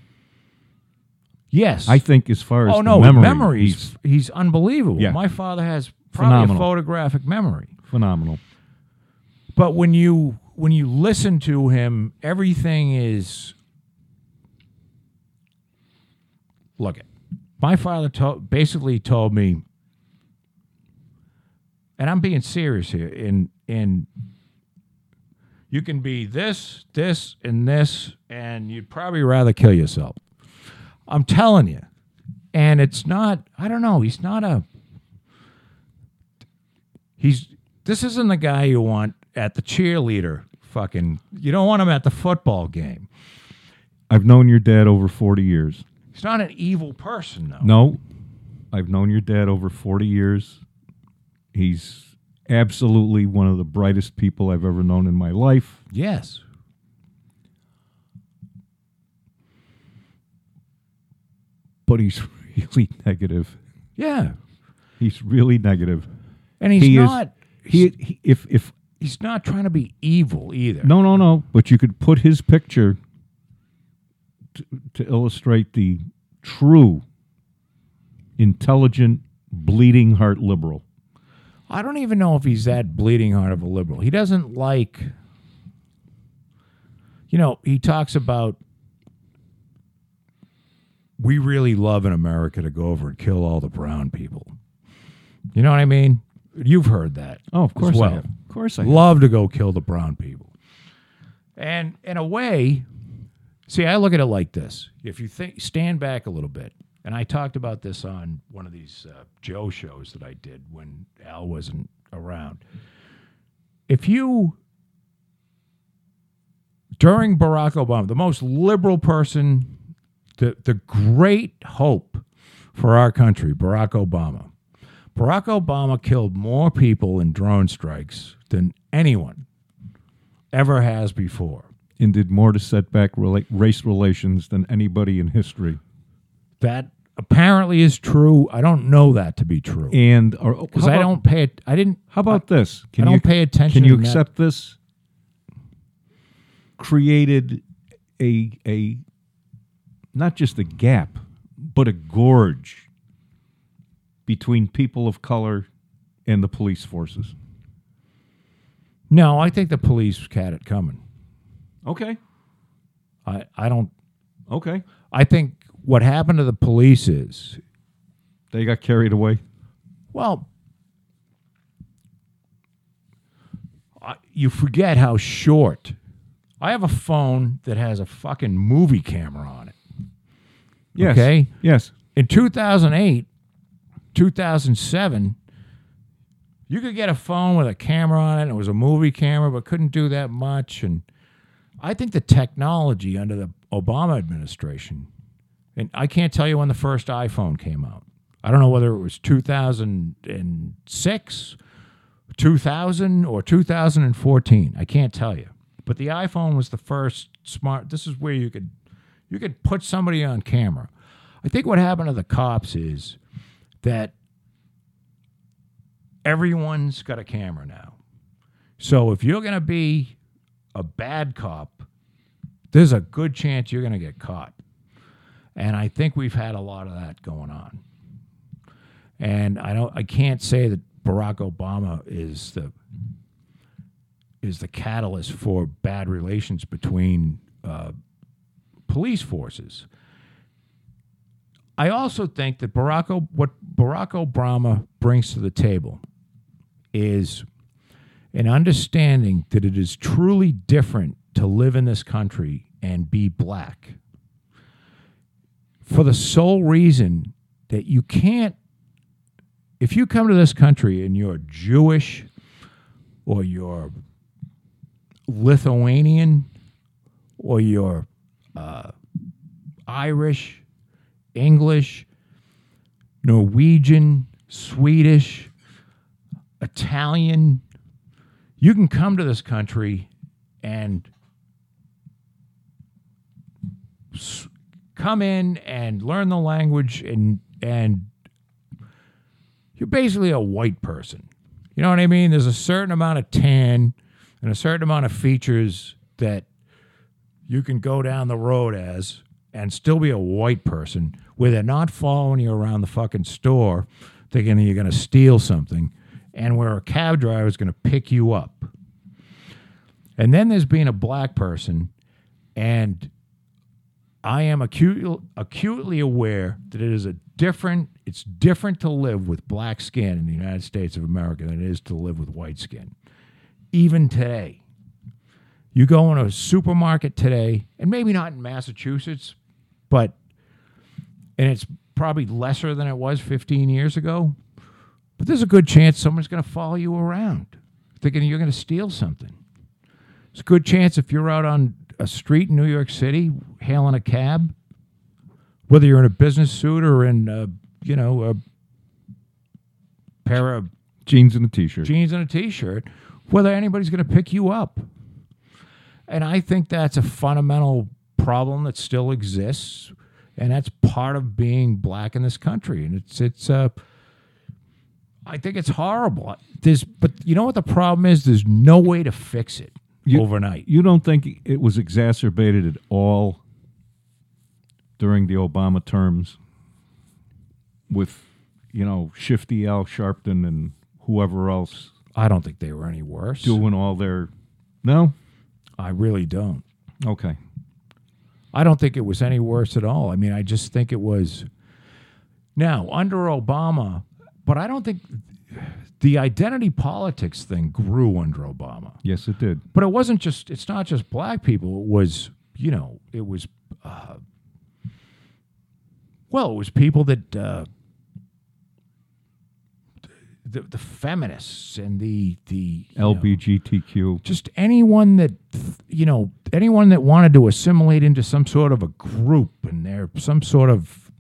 yes, I think as far as Oh no, memory, memories. he's He's unbelievable. Yeah. My father has probably Phenomenal. a photographic memory. phenomenal. But when you when you listen to him, everything is. Look, it. My father told, basically told me, and I'm being serious here. In in, you can be this, this, and this, and you'd probably rather kill yourself. I'm telling you, and it's not. I don't know. He's not a. He's this isn't the guy you want at the cheerleader fucking you don't want him at the football game. I've known your dad over 40 years. He's not an evil person though. No, I've known your dad over 40 years. He's absolutely one of the brightest people I've ever known in my life. Yes. But he's *laughs* really negative. Yeah. He's really negative. And he's he not is he, he if if he's not trying to be evil either. no no no, but you could put his picture to, to illustrate the true intelligent bleeding heart liberal. I don't even know if he's that bleeding heart of a liberal. He doesn't like you know, he talks about we really love in America to go over and kill all the brown people. You know what I mean? You've heard that. Oh, of course well. I have. Of course I have. love to go kill the brown people. And in a way, see, I look at it like this. If you think stand back a little bit, and I talked about this on one of these uh, Joe shows that I did when Al wasn't around. If you during Barack Obama, the most liberal person, the the great hope for our country, Barack Obama. Barack Obama killed more people in drone strikes than anyone ever has before. And did more to set back rela- race relations than anybody in history. That apparently is true. I don't know that to be true And uh, oh, or, because I don't pay it. I didn't. How about this? Can I don't you pay attention. can you in that- accept this? Created a a not just a gap, but a gorge between people of color and the police forces. No, I think the police had it coming. Okay. I, I don't. Okay. I think what happened to the police is They got carried away. Well, I, you forget how short. I have a phone that has a fucking movie camera on it. Yes. Okay. Yes. In 2008, 2007, you could get a phone with a camera on it. And it was a movie camera, but couldn't do that much. And I think the technology under the Obama administration, and I can't tell you when the first iPhone came out. I don't know whether it was 2006, 2000, or 2014. I can't tell you. But the iPhone was the first smart. This is where you could you could put somebody on camera. I think what happened to the cops is that everyone's got a camera now. So if you're going to be a bad cop, there's a good chance you're going to get caught. And I think we've had a lot of that going on. And I don't I can't say that Barack Obama is the is the catalyst for bad relations between uh, police forces. I also think that Barack what Barack Obama brings to the table is an understanding that it is truly different to live in this country and be black. For the sole reason that you can't if you come to this country and you're Jewish or you're Lithuanian or you're uh, Irish, English, Norwegian, Swedish, Italian, you can come to this country and come in and learn the language and and you're basically a white person. You know what I mean? There's a certain amount of tan and a certain amount of features that you can go down the road as and still be a white person where they're not following you around the fucking store thinking you're going to steal something and where a cab driver is going to pick you up. And then there's being a black person and I am acute, acutely aware that it is a different it's different to live with black skin in the United States of America than it is to live with white skin. Even today. You go in a supermarket today, and maybe not in Massachusetts, but and it's probably lesser than it was 15 years ago. But there's a good chance someone's going to follow you around, thinking you're going to steal something. It's a good chance if you're out on a street in New York City hailing a cab, whether you're in a business suit or in, uh, you know, a pair of Jeans and a t-shirt. jeans and a t-shirt, whether anybody's going to pick you up. And I think that's a fundamental problem that still exists, and that's part of being black in this country. And it's it's uh, I think it's horrible. There's, but you know what the problem is? There's no way to fix it You- overnight. You don't think it was exacerbated at all during the Obama terms with, you know, Shifty Al Sharpton and whoever else I don't think they were any worse. doing all their. No? I really don't. Okay. I don't think it was any worse at all. I mean, I just think it was. Now, under Obama, but I don't think the identity politics thing grew under Obama. Yes, it did. But it wasn't just, it's not just black people. It was, you know, it was, uh, well, it was people that, uh, the, the feminists and the, the, you know, LBGTQ. just anyone that you know anyone that wanted to assimilate into some sort of a group and they're some sort of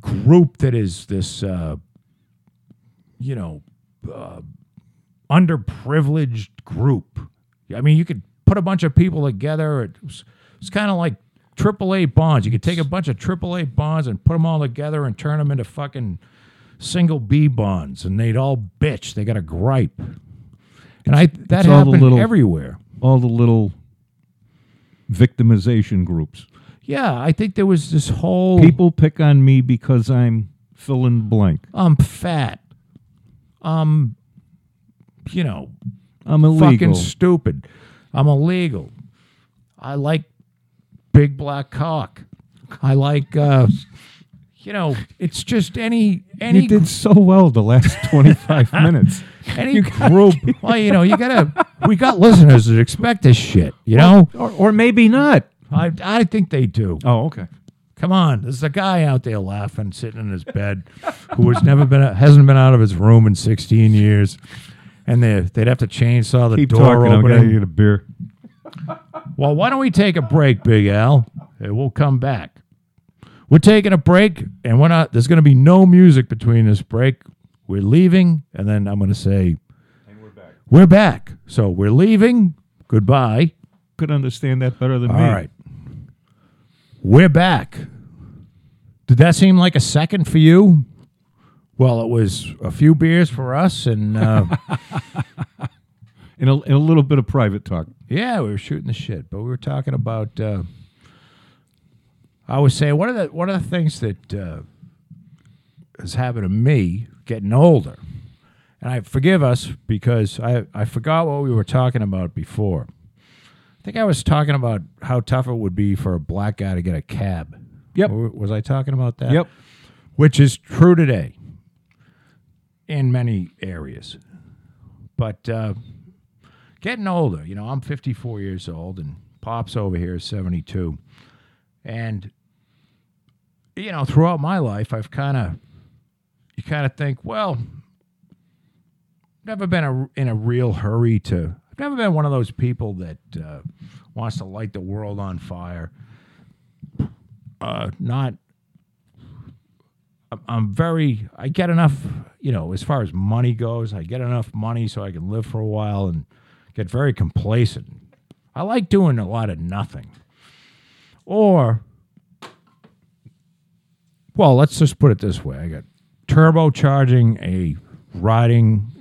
group that is this uh, you know uh, underprivileged group i mean you could put a bunch of people together it was, it's kind of like AAA bonds you could take a bunch of AAA bonds and put them all together and turn them into fucking single B bonds and they'd all bitch they got a gripe and I that happened little- everywhere. All the little victimization groups. Yeah, I think there was this whole People pick on me because I'm fill in blank. I'm fat. I'm you know, I'm illegal. fucking stupid. I'm illegal. I like big black cock. I like uh you know, it's just any any you did so well the last *laughs* 25 minutes. any group. Well, you know, you gotta. We got listeners that expect this shit. You know, Or, or maybe not. I I think they do. Oh, okay. Come on, there's a guy out there laughing, sitting in his bed, who has never been, hasn't been out of his room in 16 years, and they they'd have to chainsaw the Keep door talking. I'm going to get a beer. Well, why don't we take a break, Big Al, and we'll come back. We're taking a break, and we're not. There's going to be no music between this break. We're leaving, and then I'm going to say, And we're back. we're back. So we're leaving. Goodbye. Could understand that better than All me. right. We're back. Did that seem like a second for you? Well, it was a few beers for us, and uh, *laughs* And a, and a little bit of private talk. yeah, we were shooting the shit. But we were talking about. Uh, I was saying one of the one of the things that uh, has happened to me getting older, and I forgive us because I I forgot what we were talking about before. I think I was talking about how tough it would be for a black guy to get a cab. Yep. Was I talking about that? Yep. Which is true today in many areas. But uh, getting older, you know, I'm 54 years old and Pop's over here is 72. And, you know, throughout my life, I've kind of you kind of think, well, never been a, in a real hurry to. Never been one of those people that uh, wants to light the world on fire. Uh, not. I'm- very. I get enough, you know, as far as money goes. I get enough money so I can live for a while and get very complacent. I like doing a lot of nothing. Or, well, let's just put it this way: I got turbocharging a riding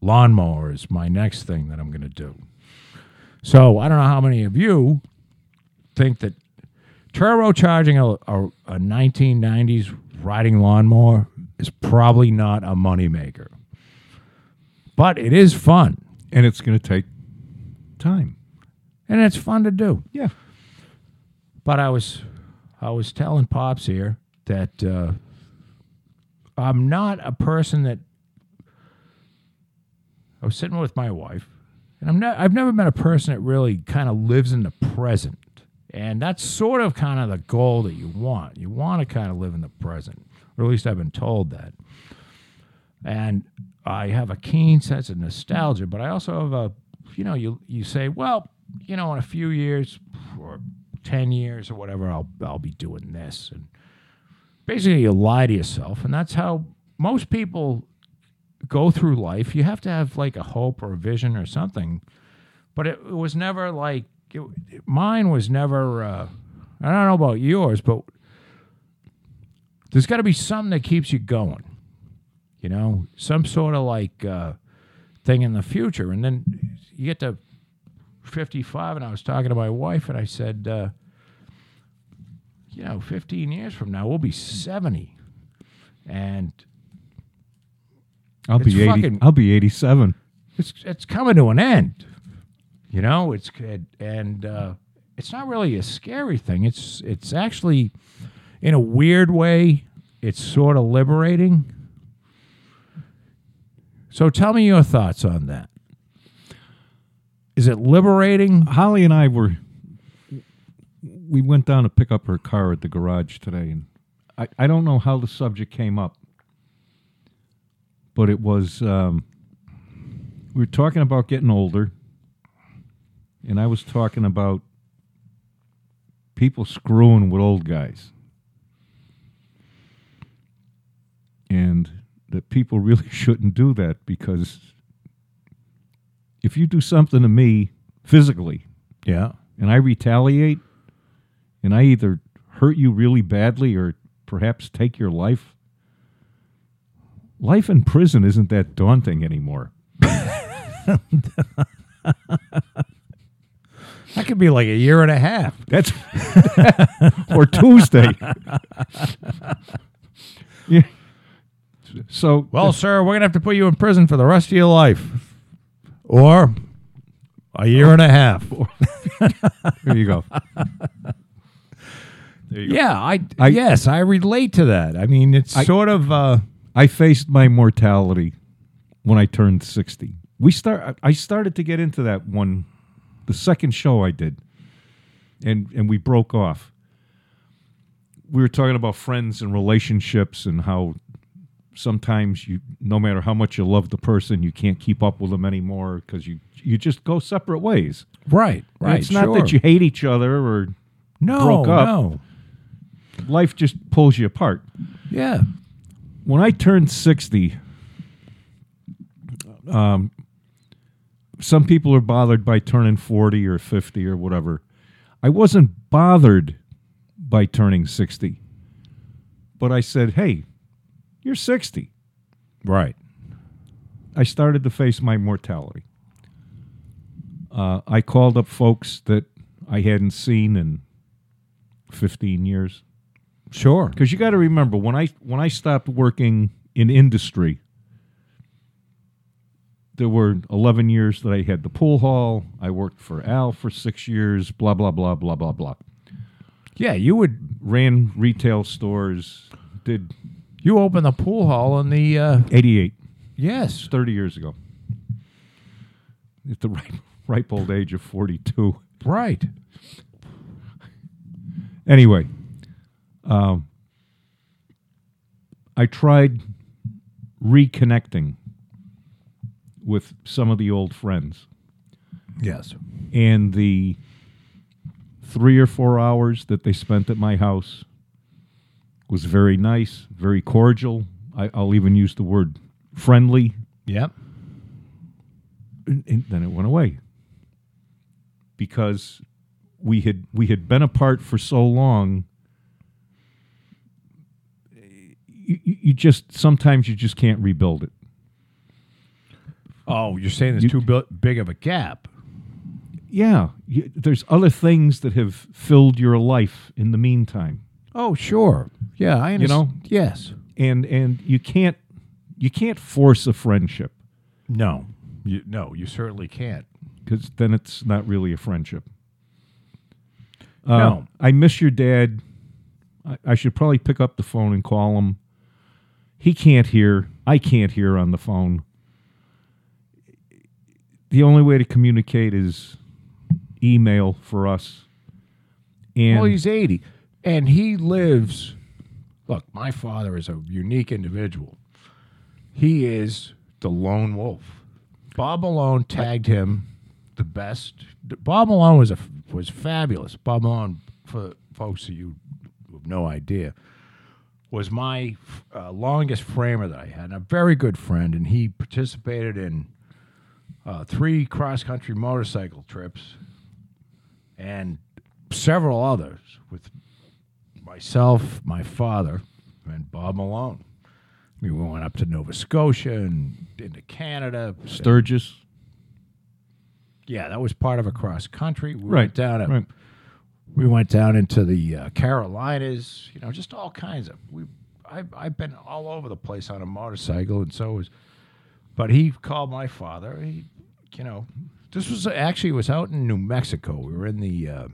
lawnmower is my next thing that I'm going to do. So I don't know how many of you think that turbocharging a, a, a 1990s riding lawnmower is probably not a moneymaker, but it is fun And it's going to take time. and it's fun to do. Yeah. But I was, I was telling pops here that uh, I'm not a person that. I was sitting with my wife, and I'm not. I've never been a person that really kind of lives in the present, and that's sort of kind of the goal that you want. You want to kind of live in the present, or at least I've been told that. And I have a keen sense of nostalgia, but I also have a, you know, you you say, well, you know, in a few years or ten years or whatever, I'll I'll be doing this, and basically you lie to yourself, and that's how most people go through life. You have to have like a hope or a vision or something, but it, it was never like it, mine was never. Uh, I don't know about yours, but there's got to be something that keeps you going. You know, some sort of like uh, thing in the future, and then you get to 55, and I was talking to my wife, and I said, uh, you know, 15 years from now, we'll be 70. And I'll It's be 80. fucking- I'll be 87. it's it's coming to an end. You know, it's good, and uh, it's not really a scary thing. It's it's actually, in a weird way, it's sort of liberating. So tell me your thoughts on that. Is it liberating? Holly and I were we went down to pick up her car at the garage today and I, I don't know how the subject came up. But it was um, we were talking about getting older and I was talking about people screwing with old guys. And that people really *laughs* shouldn't do that because if you do something to me physically Yeah. and I retaliate and I either hurt you really badly or perhaps take your life, life in prison isn't that daunting anymore. That could be like a year and a half. That's *laughs* or Tuesday. yeah. So Well, sir, we're gonna have to put you in prison for the rest of your life, or a year and a half. *laughs* there you go. There you go. Yeah, I, I- yes, I relate to that. I mean, it's I- sort of uh, I faced my mortality when I turned 60. We start I started to get into that one the second show I did. And and we broke off. We were talking about friends and relationships and how sometimes you no matter how much you love the person, you can't keep up with them anymore cuz you you just go separate ways. right, And right. It's not sure. that you hate each other or no, broke up. no, life just pulls you apart. yeah, when I turned 60, um, some people are bothered by turning 40 or 50 or whatever. I wasn't bothered by turning 60, but I said, hey, you're 60. right, I started to face my mortality. Uh, I called up folks that I hadn't seen in 15 years. Sure, Because you got to remember when I when I stopped working in industry, there were eleven years that I had the pool hall. I worked for Al for six years. Blah blah blah blah blah blah. yeah. You would Ran retail stores. Did you open the pool hall in the uh, eighty eight. yes, Thirty years ago. At the *laughs* ripe, ripe old age of forty two. right, Anyway, um, I tried reconnecting with some of the old friends. Yes. And the three or four hours that they spent at my house was very nice, very cordial. I, I'll even use the word friendly. Yep. And, and then it went away because we had we had been apart for so long. You, you just sometimes you just can't rebuild it. Oh, you're saying there's You- too big of a gap. Yeah, you, there's other things that have filled your life in the meantime. Oh, sure. Yeah, I You know? Yes. and and you can't you can't force a friendship No. You, no, you certainly can't. because then it's not really a friendship. Uh, No. I miss your dad. I, I should probably pick up the phone and call him. He can't hear. I can't hear on the phone. The only way to communicate is email for us. And well, he's 80. And he lives. Look, my father is a unique individual. He is the lone wolf. Bob Malone tagged him the best. Bob Malone was a was fabulous. Bob Malone, for folks of you have no idea, was my uh, longest framer that I had, and a very good friend. And he participated in uh, three cross country motorcycle trips and several others with myself, my father, and Bob Malone. I mean, we went up to Nova Scotia and into Canada. Sturgis. Yeah, that was part of a cross country. We Right, went down. At, right. We went down into the uh, Carolinas. You know, just all kinds of. We, I, I've been all over the place on a motorcycle, and so was. But he called my father. He, you know, this was actually it was out in New Mexico. We were in the, uh,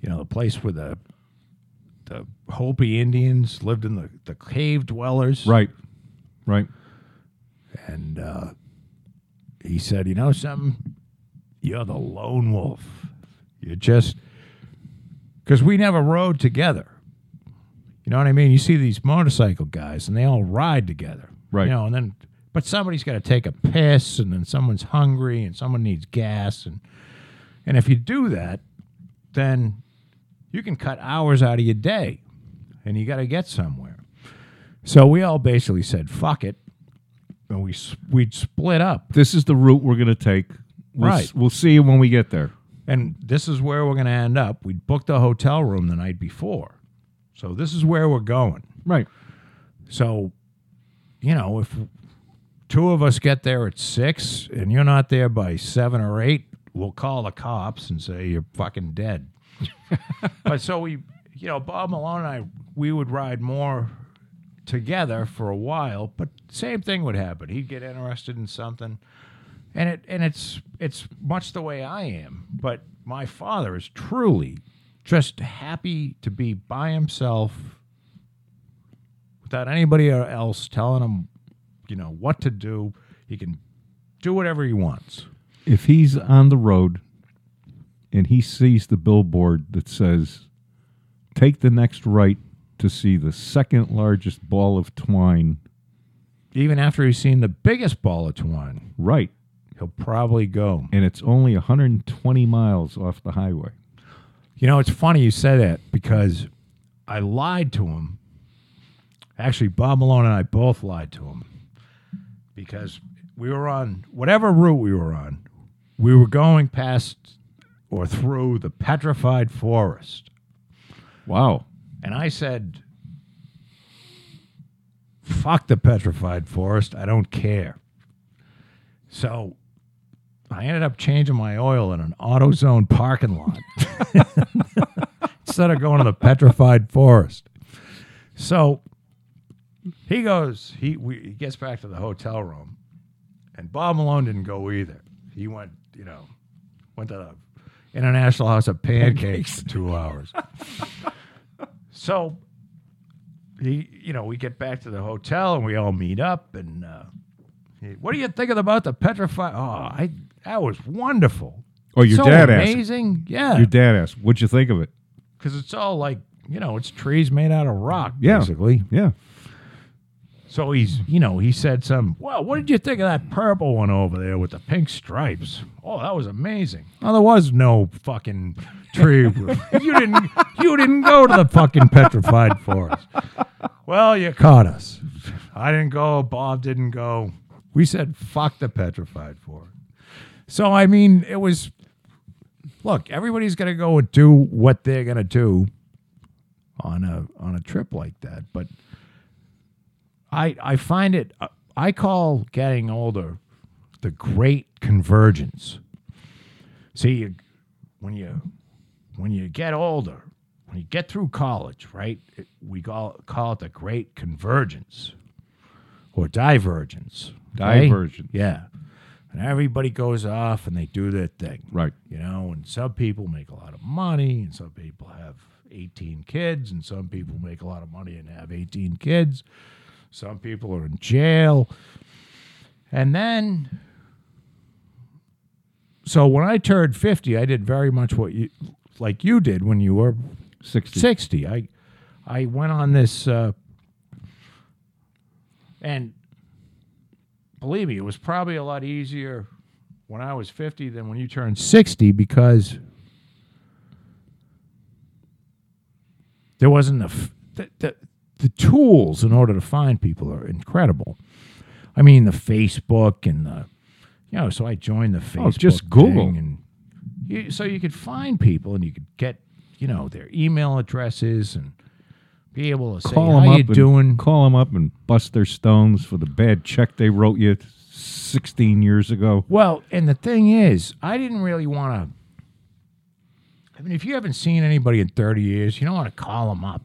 you know, the place where the the Hopi Indians lived in the the cave dwellers. Right. Right. And uh, he said, You know something? You're the lone wolf. You're just. Because we never rode together. You know what I mean? You see these motorcycle guys and they all ride together. Right. You know, and then. But somebody's got to take a piss, and then someone's hungry, and someone needs gas, and and if you do that, then you can cut hours out of your day, and you got to get somewhere. So we all basically said, "Fuck it," and we we'd split up. This is the route we're going to take. We'll, Right. s- We'll see you when we get there. And this is where we're going to end up. We booked a hotel room the night before, so this is where we're going. Right. So, you know, if two of us get there at six and you're not there by seven or eight, we'll call the cops and say you're fucking dead. *laughs* but so we, you know, Bob Malone and I, we would ride more together for a while, but same thing would happen. He'd get interested in something, and it and it's it's much the way I am. But my father is truly just happy to be by himself without anybody else telling him, you know, what to do. He can do whatever he wants. If he's on the road and he sees the billboard that says, take the next right to see the second largest ball of twine, Even after he's seen the biggest ball of twine, right, he'll probably go. and it's only 120 miles off the highway. You know, it's funny you say that because I lied to him. Actually, Bob Malone and I both lied to him because we were on whatever route we were on, we were going past or through the petrified forest. Wow. And I said, fuck the petrified forest. I don't care. So I ended up changing my oil in an AutoZone parking lot *laughs* instead of going to the petrified forest. So he goes, he, we, he gets back to the hotel room, and Bob Malone didn't go either. He went, you know, went to the International House of Pancakes for two hours. *laughs* So he, you know, we get back to the hotel and we all meet up and uh, what are you thinking about the petrified? Oh, I that was wonderful. Oh, your so dad asked. amazing, yeah, Your dad asked, "What'd you think of it?" because it's all like you know, it's trees made out of rock, Yeah. basically. Yeah. So he's, you know, he said some, well, what did you think of that purple one over there with the pink stripes? Oh, that was amazing. Oh, there was no fucking tree. *laughs* you didn't, you didn't go to the fucking petrified forest. Well, you caught us. I didn't go. Bob didn't go. We said, fuck the petrified forest. So, I mean, it was, look, everybody's going to go and do what they're going to do on a, on a trip like that. But, I I find it. uh, I call getting older the great convergence. See, you, when you when you get older, when you get through college, right? It, we call call it the great convergence or divergence. Divergence. Yeah, and everybody goes off and they do their thing Right. you know and some people make a lot of money and some people have 18 kids and some people make a lot of money and have 18 kids some people are in jail and then so when i turned 50 i did very much what you like you did when you were 60. 60 i i went on this uh and believe me it was probably a lot easier when i was 50 than when you turned 60 because there wasn't the, f- the, the the tools in order to find people are incredible i mean the facebook and the you know so i joined the facebook Oh, just Google. and you, so you could find people and you could get you know their email addresses and be able to say Call how them you up. And, doing Call them up and bust their stones for the bad check they wrote you 16 years ago. well and the thing is i didn't really want to i mean if you haven't seen anybody in 30 years you don't want to call them up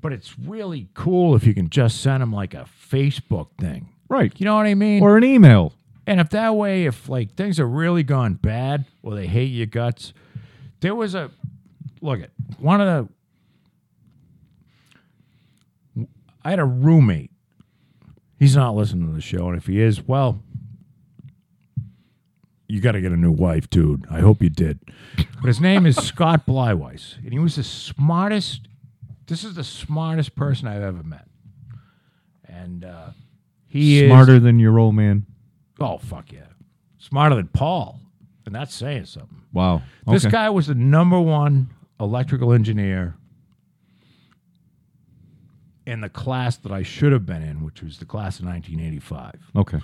but it's really cool if you can just send them like a facebook thing Right. you know what i mean Or an email. And if that way, if like things are really gone bad or they hate your guts, there was a look at one of the. I had a roommate. He's not listening to the show, and if he is, well, you got to get a new wife, dude. I hope you did. But his name is Scott Blyweiss, and he was the smartest. This is the smartest person I've ever met, and uh, he is Smarter than your old man. Oh fuck yeah, smarter than Paul, and that's saying something. Wow. This guy was the number one electrical engineer in the class that I should have been in, which was the class of 1985. Okay.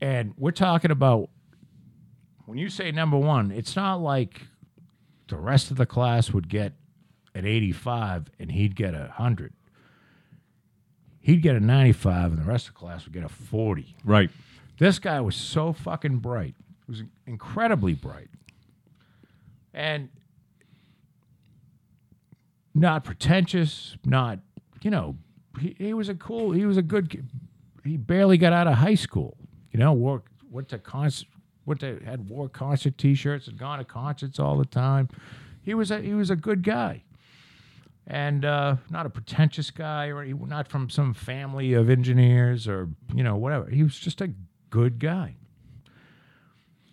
And we're talking about when you say number one, it's not like the rest of the class would get an 85 and he'd get a 100. He'd get a 95 and the rest of the class would get a 40. Right. This guy was so fucking bright. He was incredibly bright. And not pretentious, not, you know, he, he was a cool, he was a good. He barely got out of high school. You know, worked, went to concert, went to, had wore concert t-shirts and gone to concerts all the time. He was a, he was a good guy. And uh, not a pretentious guy, or not from some family of engineers, or you know whatever. He was just a good guy.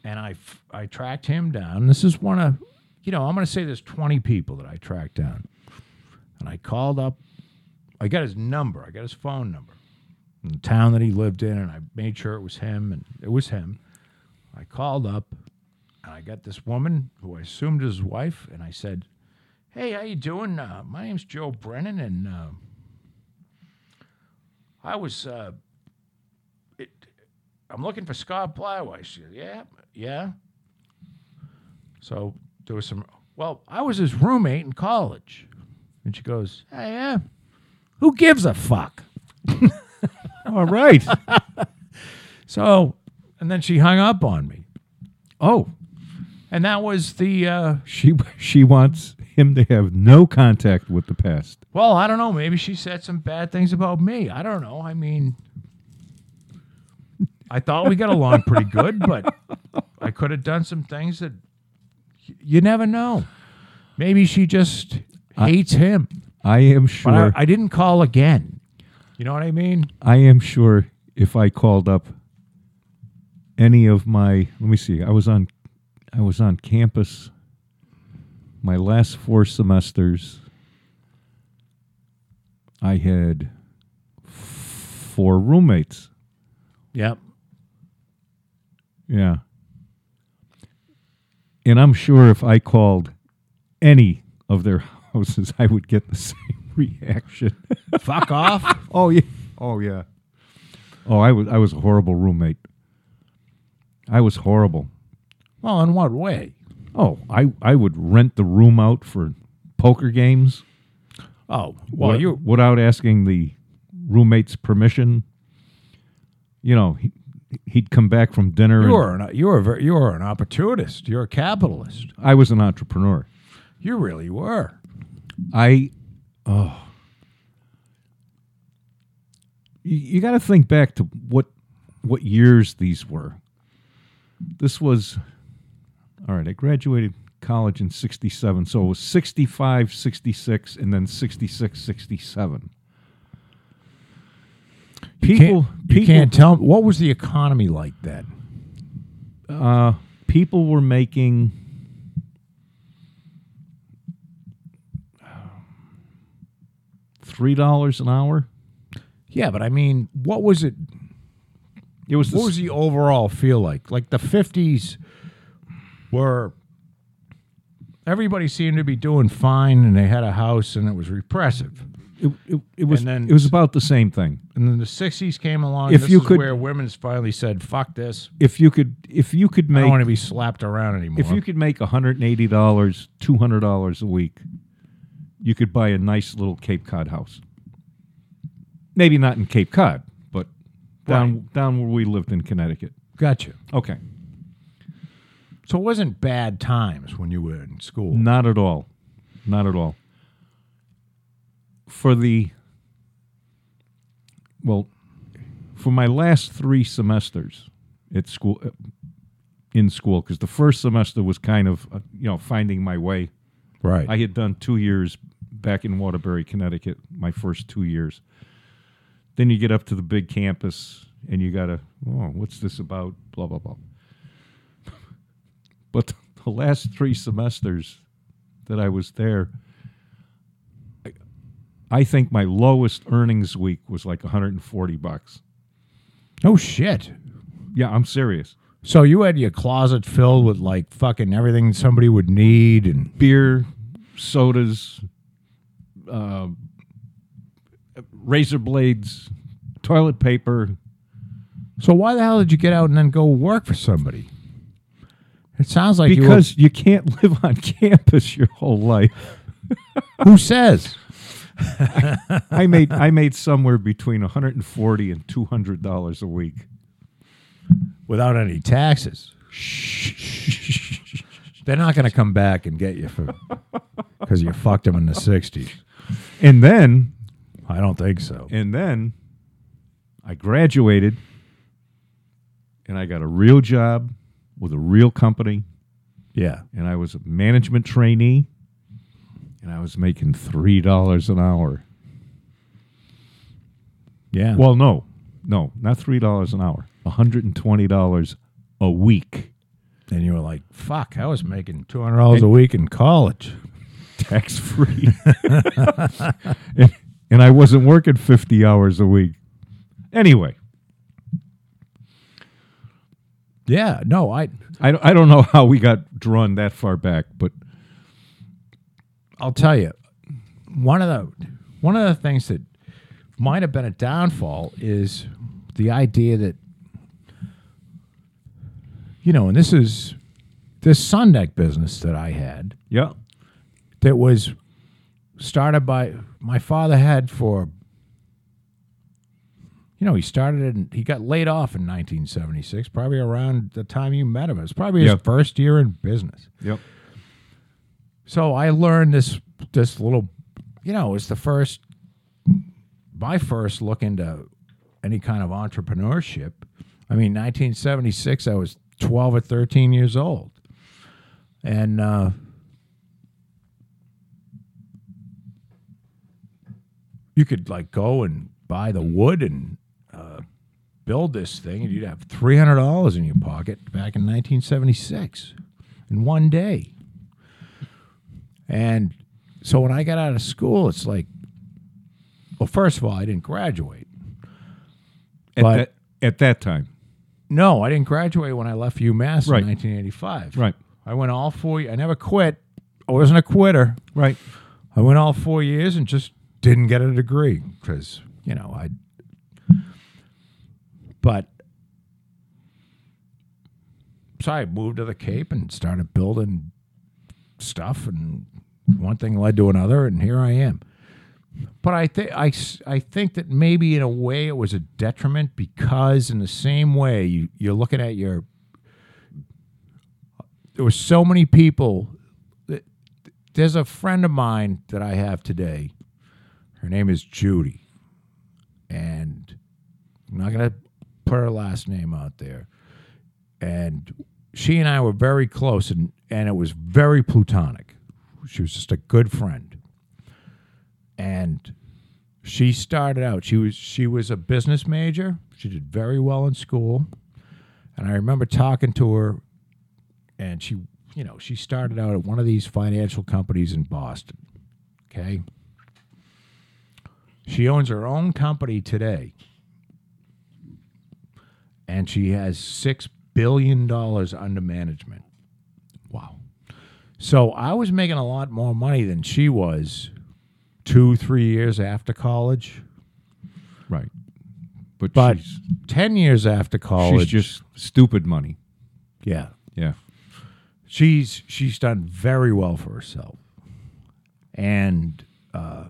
And I, I tracked him down. This is one of, you know, I'm going to say there's 20 people that I tracked down. And I called up, I got his number, I got his phone number, in the town that he lived in, and I made sure it was him, and it was him. I called up, and I got this woman who I assumed was his wife, and I said, "Hey, how you doing? Uh, my name's Joe Brennan, and uh, I was, uh, it, I'm looking for Scott Blyweiss." She said, "Yeah, yeah." So there was some. Well, I was his roommate in college, and she goes, "Hey, yeah, who gives a fuck?" *laughs* All right. *laughs* So, and then she hung up on me, oh, and that was the. Uh, she she wants him to have no contact with the past. Well, I don't know. Maybe she said some bad things about me. I don't know. I mean, I thought we got along pretty good, but I could have done some things that y- you never know. Maybe she just hates him. I am But sure. I, I didn't call again. You know what I mean? I am sure if I called up any of my let me see, I was on I was on campus my last four semesters. I had four roommates. Yep. Yeah. And I'm sure if I called any of their houses, I would get the *laughs* same reaction. Fuck off. *laughs* oh yeah. Oh yeah. Oh, I was I was a horrible roommate. I was horrible. Well, in what way? Oh, I I would rent the room out for poker games. Oh, well, you without asking the roommate's permission. You know, he, he'd come back from dinner. You are an, you very, you were an opportunist. You're a capitalist. I was an entrepreneur. You really were. I, oh, you, you got to think back to what what years these were. This was, all right. I graduated college in '67, so it was '65, '66, and then '66, '67. You People, can't, you people, can't tell what was the economy like then. uh, people were making three dollars an hour. Yeah, but I mean, what was it? It was the What was the overall feel like? Like the fifties were. Everybody seemed to be doing fine, and they had a house, and it was repressive. It, it, it was And then- it was about the same thing. And then the '60s came along. If this you is could- where women's finally said, "Fuck this! If you could if you could make, I don't want to be slapped around anymore." if you could make $180, $200 a week, you could buy a nice little Cape Cod house. Maybe not in Cape Cod, but down down where we lived in Connecticut. gotcha. Okay. So it wasn't bad times when you were in school. Not at all. Not at all. For the well, for my last three semesters at school, uh, in school, because the first semester was kind of uh, you know finding my way. Right. I had done two years back in Waterbury, Connecticut, my first two years. Then you get up to the big campus and you got to, oh, what's this about? Blah, blah, blah. *laughs* But the last three semesters that I was there, I, I think my lowest earnings week was like 140 bucks. oh shit. Yeah, I'm serious. So you had your closet filled with like fucking everything somebody would need, and Beer, sodas, uh, razor blades, toilet paper, so why the hell did you get out and then go work for somebody? It sounds like you were- because you can't *laughs* live on campus your whole life. *laughs* who says? *laughs* I made I made somewhere between 140 and 200 dollars a week. Without any taxes. They're not going to come back and get you for because you fucked them in the '60s. And then I don't think so. and then I graduated and I got a real job with a real company Yeah, and I was a management trainee and I was making $3 an hour. yeah. Well, no. No, not $3 an hour. $120 a week. and you were like, "Fuck!" I was making two hundred dollars a week in college. *laughs* tax free. *laughs* and, and I wasn't working 50 hours a week. Anyway, Yeah, no, I I, I don't know how we got drawn that far back, but I'll tell you, one of the one of the things that might have been a downfall is the idea that you know, and this is this sun deck business that I had yeah. that was started by my father had for you know he started in he got laid off in 1976 probably around the time you met him it was probably his first year in business Yep. so I learned this this little, you know, it was the first, my first look into any kind of entrepreneurship. I mean, 1976, I was 12 or 13 years old, and uh, you could like go and buy the wood and uh, build this thing, and you'd have $300 in your pocket back in 1976 in one day. And so when I got out of school, it's like, well, first of all, I didn't graduate. At But- that at that time, No, I didn't graduate when I left UMass Right. in 1985. right, I went all four. I never quit. I wasn't a quitter. right. I went all four years and just didn't get a degree because you know I. But so I moved to the Cape and started building stuff, and one thing led to another, and here I am. But I think I, I think that maybe in a way it was a detriment because in the same way you you're looking at your there were so many people that there's a friend of mine that I have today. Her name is Judy. And I'm not going to put her last name out there. And she and I were very close, and, and it was very plutonic. She was just a good friend. And she started out, she was, she was a business major. She did very well in school. And I remember talking to her and she you know she started out at one of these financial companies in boston okay she owns her own company today and she has six billion dollars under management wow so i was making a lot more money than she was two three years after college Right. But, but she's, 10 years after college she's just stupid money. yeah Yeah. she's she's done very well for herself and uh,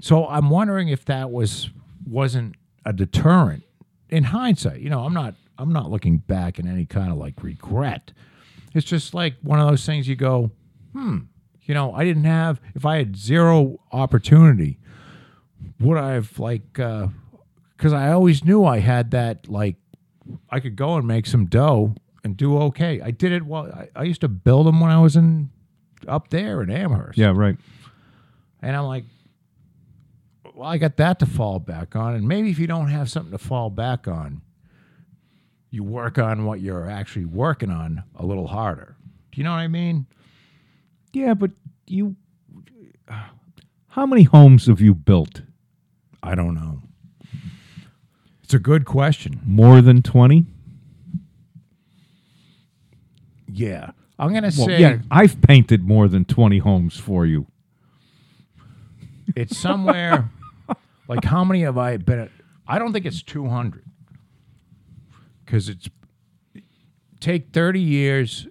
so i'm wondering if that was wasn't a deterrent in hindsight you know i'm not i'm not looking back in any kind of like regret it's just like one of those things you go hmm you know i didn't have if i had zero opportunity would i have like uh, because i always knew i had that like I could go and make some dough and do okay. I did it well. I, I used to build them when I was in up there in Amherst. Yeah, right. And I'm like, well, I got that to fall back on. And maybe if you don't have something to fall back on, you work on what you're actually working on a little harder. Do you know what I mean? Yeah, but you how many homes have you built? I don't know. It's a good question. More than 20? Yeah. I'm going to Well, say yeah, I've painted more than 20 homes for you. it's somewhere *laughs* like how many have I been at? I don't think it's 200 because it's take 30 years.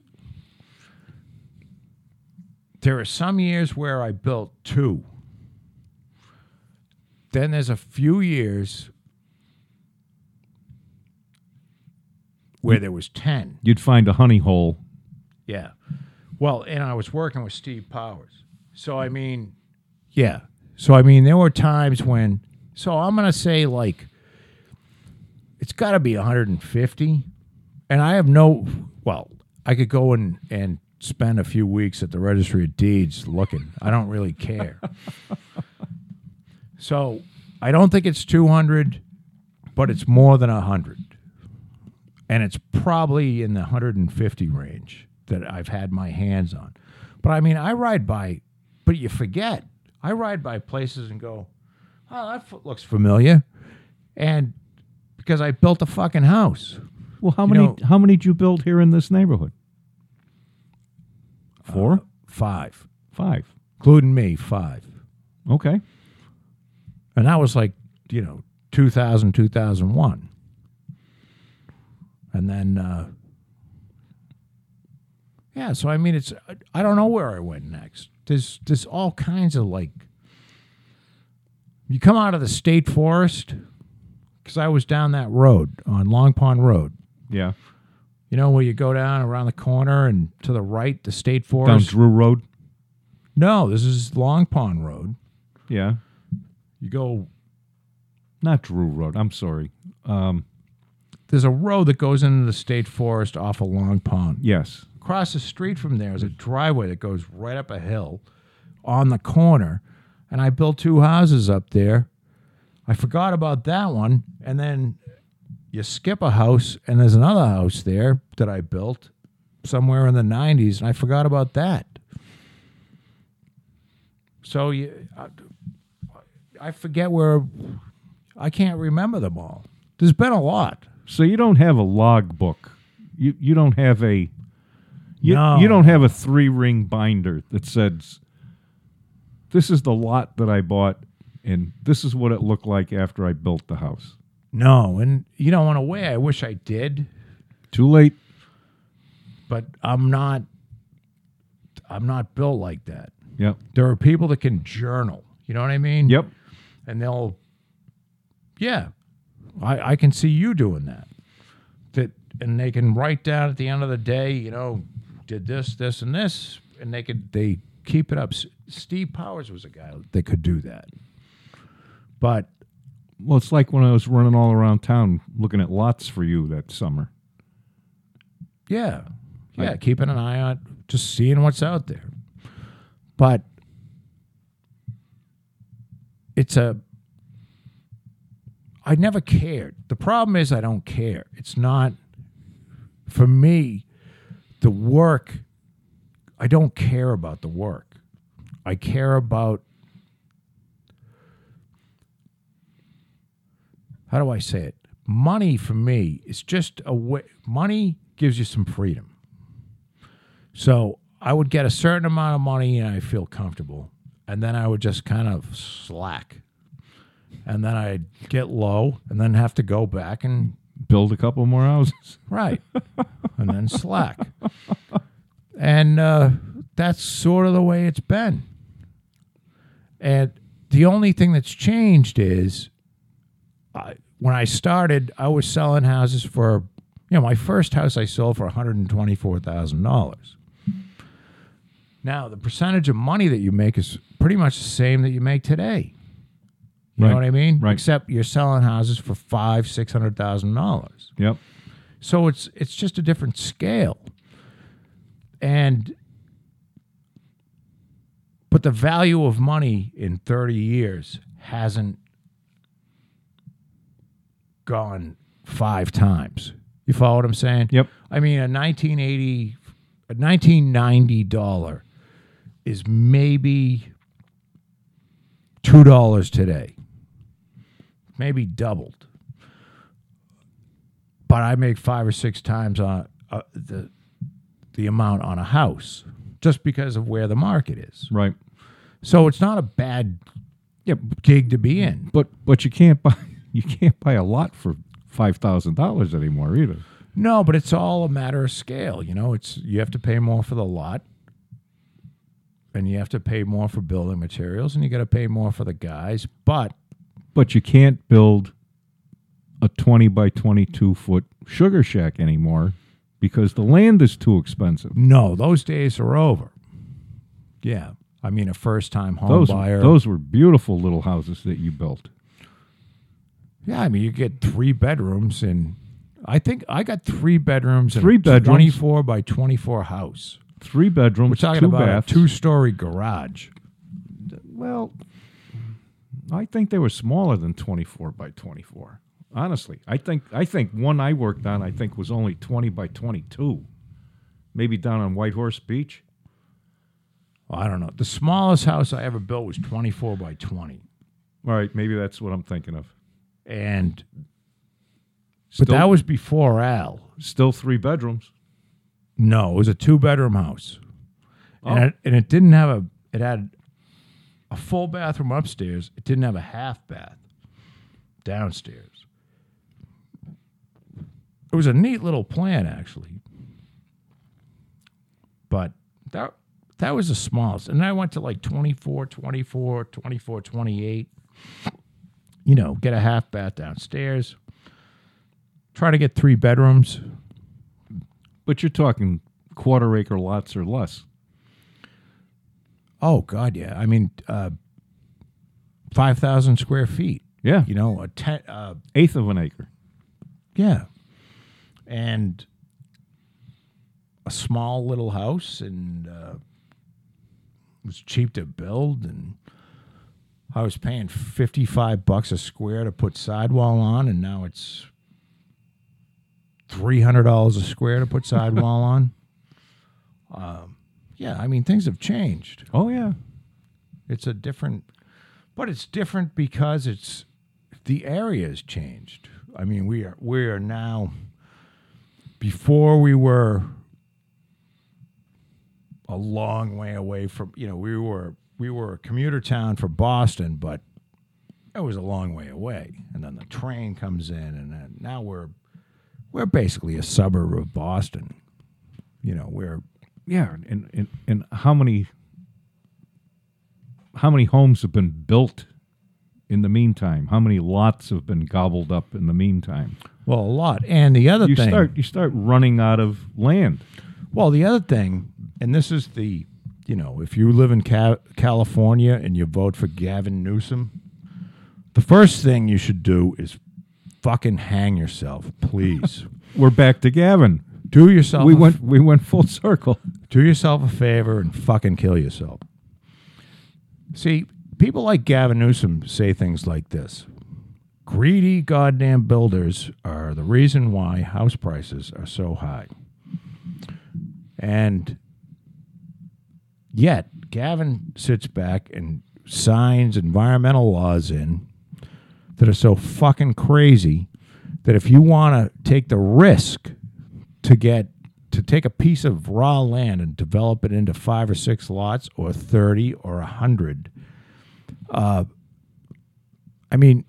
There are some years where I built two. Then there's a few years where there was 10. You'd find a honey hole. Yeah. Well, and I was working with Steve Powers. So, I mean, yeah. So, I mean, there were times when, so I'm going to say like, it's got to be 150. And I have no, well, I could go and, and spend a few weeks at the registry of deeds looking. I don't really care. *laughs* so, I don't think it's 200, but it's more than 100 and it's probably in the 150 range that I've had my hands on. But I mean, I ride by, but you forget. I ride by places and go, "Oh, that f- looks familiar," and because I built a fucking house. Well, how You many know- how many did you build here in this neighborhood? Four? Five, Five. including me, five, Okay. and that was like you know 2000, 2001. and then uh, yeah. So I mean, it's I don't know where I went next. There's there's all kinds of like. You come out of the state forest, because I was down that road on Long Pond Road. Yeah. You know where you go down around the corner and to the right, the state forest. Down. Drew Road. no, this is Long Pond Road. Yeah. You go. Not Drew Road. I'm sorry. Um, There's a road that goes into the state forest off of Long Pond. yes. across the street from there is a driveway that goes right up a hill on the corner and i built two houses up there i forgot about that one and then you skip a house and there's another house there that i built somewhere in the 90s and i forgot about that so you I, I forget where i can't remember them all There's been a lot. So you don't have a log book. You you don't have a you, No. you don't have a three ring binder that says this is the lot that I bought and this is what it looked like after I built the house. No, and you know, in a way, I wish I did, Too late. but I'm not. I'm not built like that. Yep. There are people that can journal. You know what I mean? Yep. And they'll, yeah, I I can see you doing that. That and they can write down at the end of the day, you know, did this, this, and this, and they could they keep it up. S- Steve Powers was a guy that could do that, but Well, it's like when I was running all around town looking at lots for you that summer. Yeah. Yeah, Right. keeping an eye on just seeing what's out there. But it's a I never cared. The problem is I don't care. It's not for me the work I don't care about the work. I care about how do I say it? Money for me is just a way. Money gives you some freedom. So I would get a certain amount of money and I feel comfortable, and then I would just kind of slack, and then I'd get low, and then have to go back and Build a couple more houses. *laughs* right, and then slack, and uh, that's sort of the way it's been. And the only thing that's changed is I, when I started, I was selling houses for, you know, my first house I sold for $124,000. Now, the percentage of money that you make is pretty much the same that you make today. You Right, know what I mean? right. Except you're selling houses for five, six hundred thousand dollars. Yep. So it's it's just a different scale. And but the value of money in 30 years hasn't gone five times. You follow what I'm saying? Yep. I mean, a 1980, a 1990 dollar is maybe two dollars today, maybe doubled. But I make five or six times on uh, the the amount on a house just because of where the market is. Right. So it's not a bad Yeah, gig to be in. but but you can't buy you can't buy a lot for five thousand dollars anymore either. No, but it's all a matter of scale. You know, it's you have to pay more for the lot, and you have to pay more for building materials, and you got to pay more for the guys. But But you can't build a twenty by twenty two foot sugar shack anymore because the land is too expensive. no, those days are over. Yeah, I mean, a first time home Those buyer. those were beautiful little houses that you built. Yeah, I mean, you get three bedrooms, and I think I got three bedrooms. in Three a bedrooms. twenty four by twenty four house. Three bedrooms, We're talking two about baths. a two story garage. Well, I think they were smaller than 24 by 24. Honestly, I think I think one I worked on I think was only 20 by 22. Maybe down on White Horse Beach. I don't know. The smallest house I ever built was twenty four by twenty. All right, maybe that's what I'm thinking of. And Still, but that was before Al. still three bedrooms. No, it was a two bedroom house, Oh. and it, and it didn't have a. It had a full bathroom upstairs. It didn't have a half bath downstairs. It was a neat little plan, actually, but that that was the smallest. And then I went to like 24, 24, 24, 28. You know, get a half bath downstairs. Try to get three bedrooms. But you're talking quarter acre lots or less. Oh God, yeah. I mean, uh, five thousand square feet. Yeah, You know, a ten. Uh, eighth of an acre. yeah, and a small little house, and uh, it was cheap to build, and I was paying fifty-five bucks a square to put sidewall on, and now it's three hundred dollars a square to put sidewall on. *laughs* Um, yeah, I mean, things have changed. Oh yeah, It's a different, but it's different because it's the area has changed. I mean, we are we are now. Before we were a long way away from, you know, we were we were a commuter town for Boston, but it was a long way away. And then the train comes in, and then now we're we're basically a suburb of Boston. You know, we're Yeah, and, and and how many how many homes have been built in the meantime? How many lots have been gobbled up in the meantime? well a lot. And the other You thing, start you start running out of land. Well, the other thing, and this is the, you know, if you live in Ca- California and you vote for Gavin Newsom, the first thing you should do is fucking hang yourself, please. *laughs* We're back to Gavin. do yourself We went we went full circle. do yourself a favor and fucking kill yourself. See, people like Gavin Newsom say things like this. Greedy goddamn builders are the reason why house prices are so high. And yet, Gavin sits back and signs environmental laws in that are so fucking crazy that if you want to take the risk to get to take a piece of raw land and develop it into five or six lots or 30 or 100 uh, i mean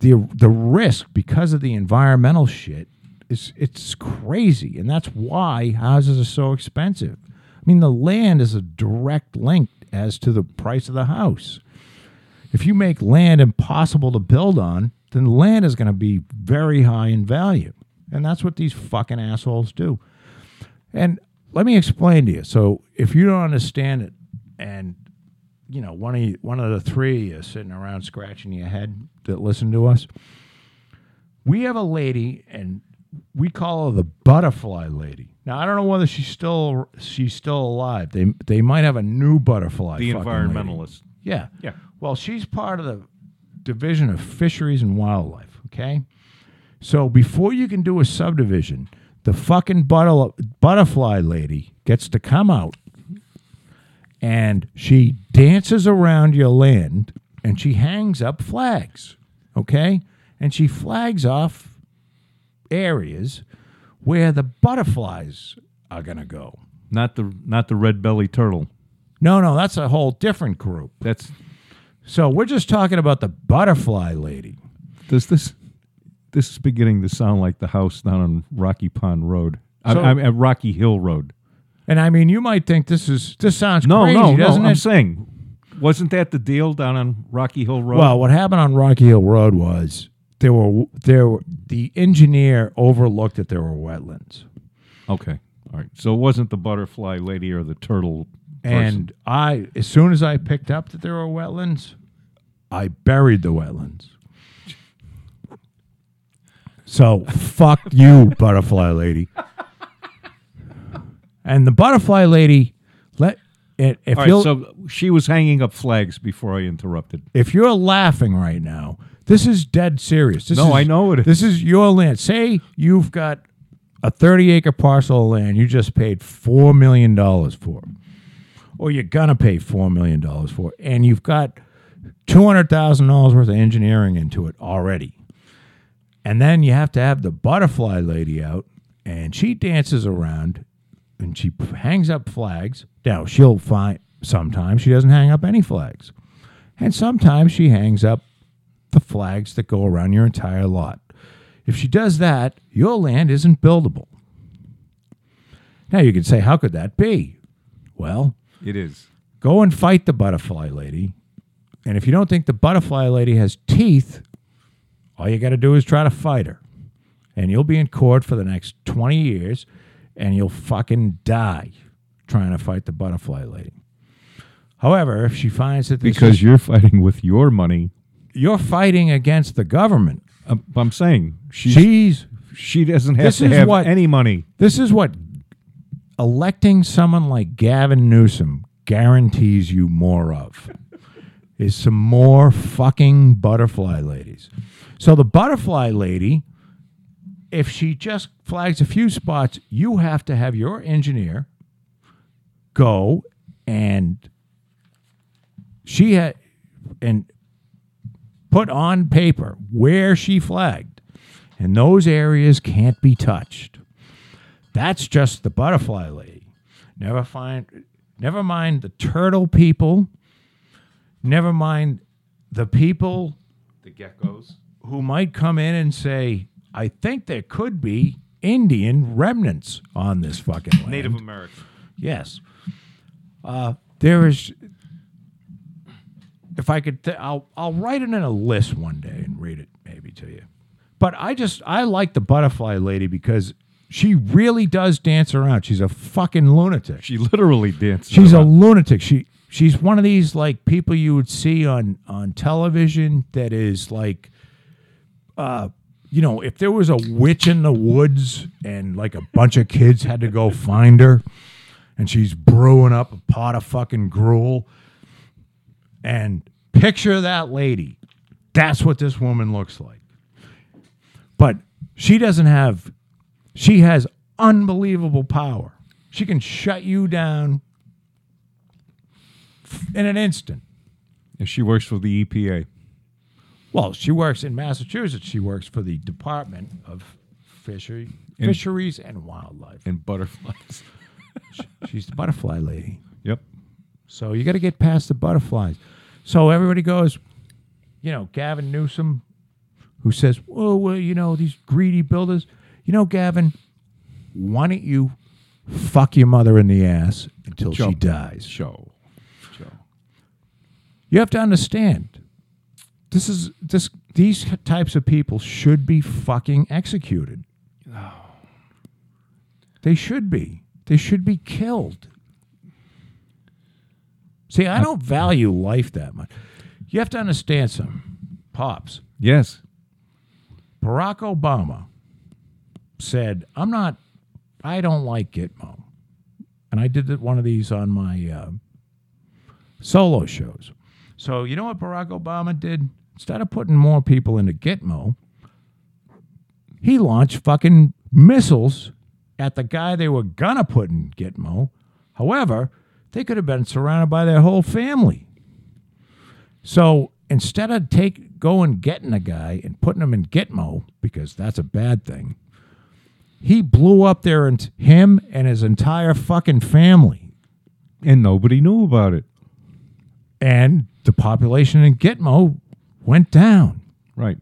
the the risk because of the environmental shit is it's crazy. And that's why houses are so expensive mean the land is a direct link as to the price of the house. If you make land impossible to build on then land is going to be very high in value. And that's what these fucking assholes do. And let me explain to you. So if you don't understand it and you know one of you, one of the three is sitting around scratching your head that listen to us. We have a lady, and we call her the butterfly lady. Now I don't know whether she's still she's still alive. They they might have a new butterfly. The fucking lady. environmentalist. Yeah. Yeah. Well, she's part of the division of fisheries and wildlife. Okay. So before you can do a subdivision, the fucking butter, butterfly lady gets to come out and she dances around your land and she hangs up flags. Okay. And she flags off areas where the butterflies are going to go. Not the not the red belly turtle. No, no, that's a whole different group. That's So we're just talking about the butterfly lady. does this this is beginning to sound like the house down on Rocky Pond Road. I- So- I'm at Rocky Hill Road. And I mean, you might think this is this sounds No, crazy, no, no. doesn't I'm saying, wasn't that the deal down on Rocky Hill Road? Well, what happened on Rocky Hill Road was there were there were, the engineer overlooked that there were wetlands, okay, all right. So it wasn't the butterfly lady or the turtle. and I as soon as I picked up that there were wetlands, I buried the wetlands. So fuck *laughs* you, butterfly lady. And the butterfly lady let it if All you right, so she was hanging up flags before I interrupted. if you're laughing right now, this is dead serious. This No, is, I know it is. This is your land. Say you've got a 30 acre parcel of land you just paid $4 million for, or you're going to pay $4 million for, and you've got $200,000 worth of engineering into it already. And then you have to have the butterfly lady out, and she dances around and she hangs up flags. Now, she'll find sometimes she doesn't hang up any flags. And sometimes she hangs up the flags that go around your entire lot. If she does that, your land isn't buildable. Now you could say, how could that be? Well, It is. go and fight the butterfly lady. And if you don't think the butterfly lady has teeth, all you got to do is try to fight her. And you'll be in court for the next 20 years and you'll fucking die trying to fight the butterfly lady. However, if she finds that this Because you're fighting with your money. You're fighting against the government, Um, I'm saying she's, she's she doesn't have to have what- any money. This is what electing someone like Gavin Newsom guarantees you more of. is some more fucking butterfly ladies. So the butterfly lady, if she just flags a few spots, you have to have your engineer go and she had and put on paper where she flagged, and those areas can't be touched. That's just the butterfly lady. Never find, never mind the turtle people. Never mind the people The geckos. who might come in and say, "I think there could be Indian remnants on this fucking land." Native American. Yes. Uh, there is. If I could, th- I'll I'll write it in a list one day and read it maybe to you. But I just I like the butterfly lady because she really does dance around. She's a fucking lunatic. She literally dances. She's a lunatic. She she's one of these like people you would see on on television that is like uh you know, if there was a witch in the woods and like a bunch of kids had to go find her and she's brewing up a pot of fucking gruel and picture that lady. That's what this woman looks like. But she doesn't have she has unbelievable power. She can shut you down in an instant. And she works for the EPA. Well, she works in Massachusetts. She works for the Department of Fishery, And- Fisheries and Wildlife. And butterflies. *laughs* She's the butterfly lady. yep. So you got to get past the butterflies. So everybody goes, you know, Gavin Newsom, who says, "Oh, well, you know, these greedy builders." You know, Gavin, why don't you fuck your mother in the ass until she dies? Show. Show. You have to understand. This is this these types of people should be fucking executed. Oh. They should be. They should be killed. See, I don't value life that much. You have to understand something. Pops. Yes. Barack Obama said, I'm not, I don't like Gitmo. And I did one of these on my uh, solo shows. So, you know what Barack Obama did? Instead of putting more people into Gitmo, he launched fucking missiles at the guy they were gonna put in Gitmo. However, they could have been surrounded by their whole family. So instead of take going getting a guy and putting him in Gitmo because that's a bad thing, he blew up their ent- him and his entire fucking family, And nobody knew about it. and the population in Gitmo went down. Right.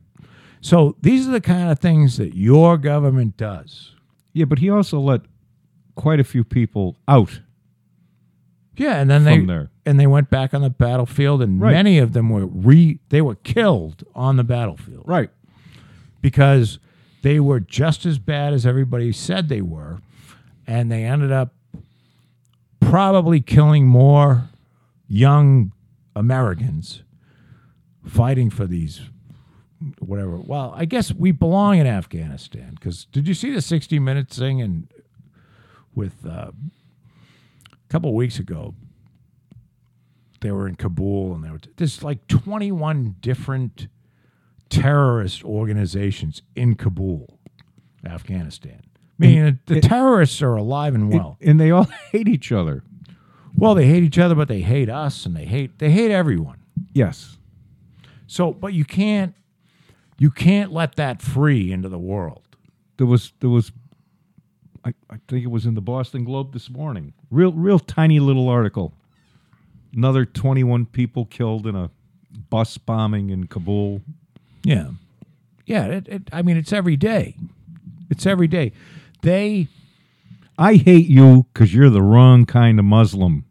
So these are the kind of things that your government does. Yeah, but he also let quite a few people out Yeah, and then they there. and they went back on the battlefield, and Right. many of them were re they were killed on the battlefield. Right. because they were just as bad as everybody said they were, and they ended up probably killing more young Americans fighting for these whatever. Well, I guess we belong in Afghanistan because did you see the 60 Minutes thing and with uh, couple of weeks ago? They were in Kabul and there were there's like 21 different terrorist organizations in Kabul, Afghanistan. I Meaning the it- terrorists are alive and well. and they all *laughs* hate each other. well, they hate each other, but they hate us, and they hate they hate everyone. Yes. So, but you can't you can't let that free into the world. There was there was I, I think it was in the Boston Globe this morning. Real real tiny little article. Another 21 people killed in a bus bombing in Kabul. Yeah, yeah. It, it, I mean, it's every day. It's every day. They I hate you because you're the wrong kind of Muslim.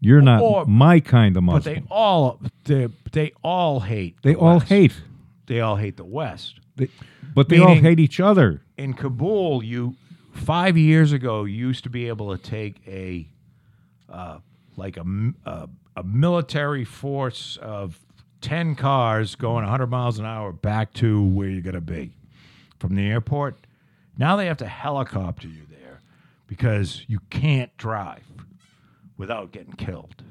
You're not Or- my kind of Muslim. but they all they they all hate. They the all West. hate, They all hate the West. They- but they all hate each other. in Kabul, you five years ago you used to be able to take a uh, like a, a a military force of ten cars going 100 miles an hour back to where you're gonna be from the airport. Now they have to helicopter you there because you can't drive without getting killed.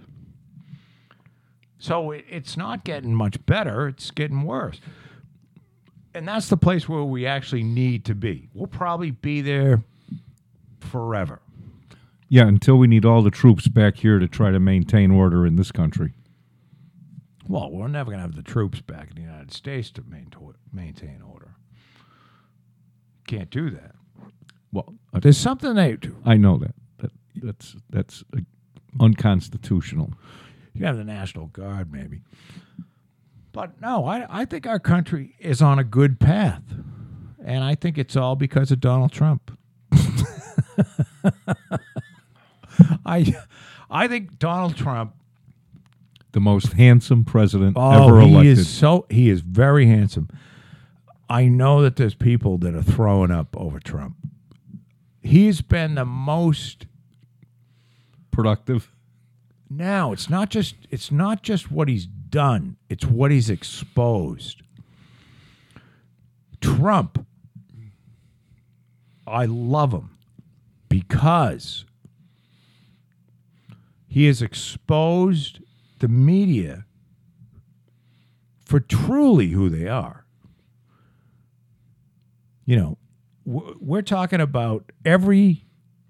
So it, it's not getting much better; it's getting worse and that's the place where we actually need to be. We'll probably be there forever. Yeah, until we need all the troops back here to try to maintain order in this country. Well, we're never going to have the troops back in the United States to maintain maintain order. Can't do that. Well, I, There's something they do. I know that. that that's that's uh, unconstitutional. You have the National Guard, maybe. But no, I, I think our country is on a good path. And I think it's all because of Donald Trump. *laughs* I I think Donald Trump The most handsome president Oh, ever he elected. is so he is very handsome. I know that there's people that are throwing up over Trump. He's been the most productive. now it's not just it's not just what he's done, it's what he's exposed. Trump I love him because he has exposed the media for truly who they are. You know, we're talking about every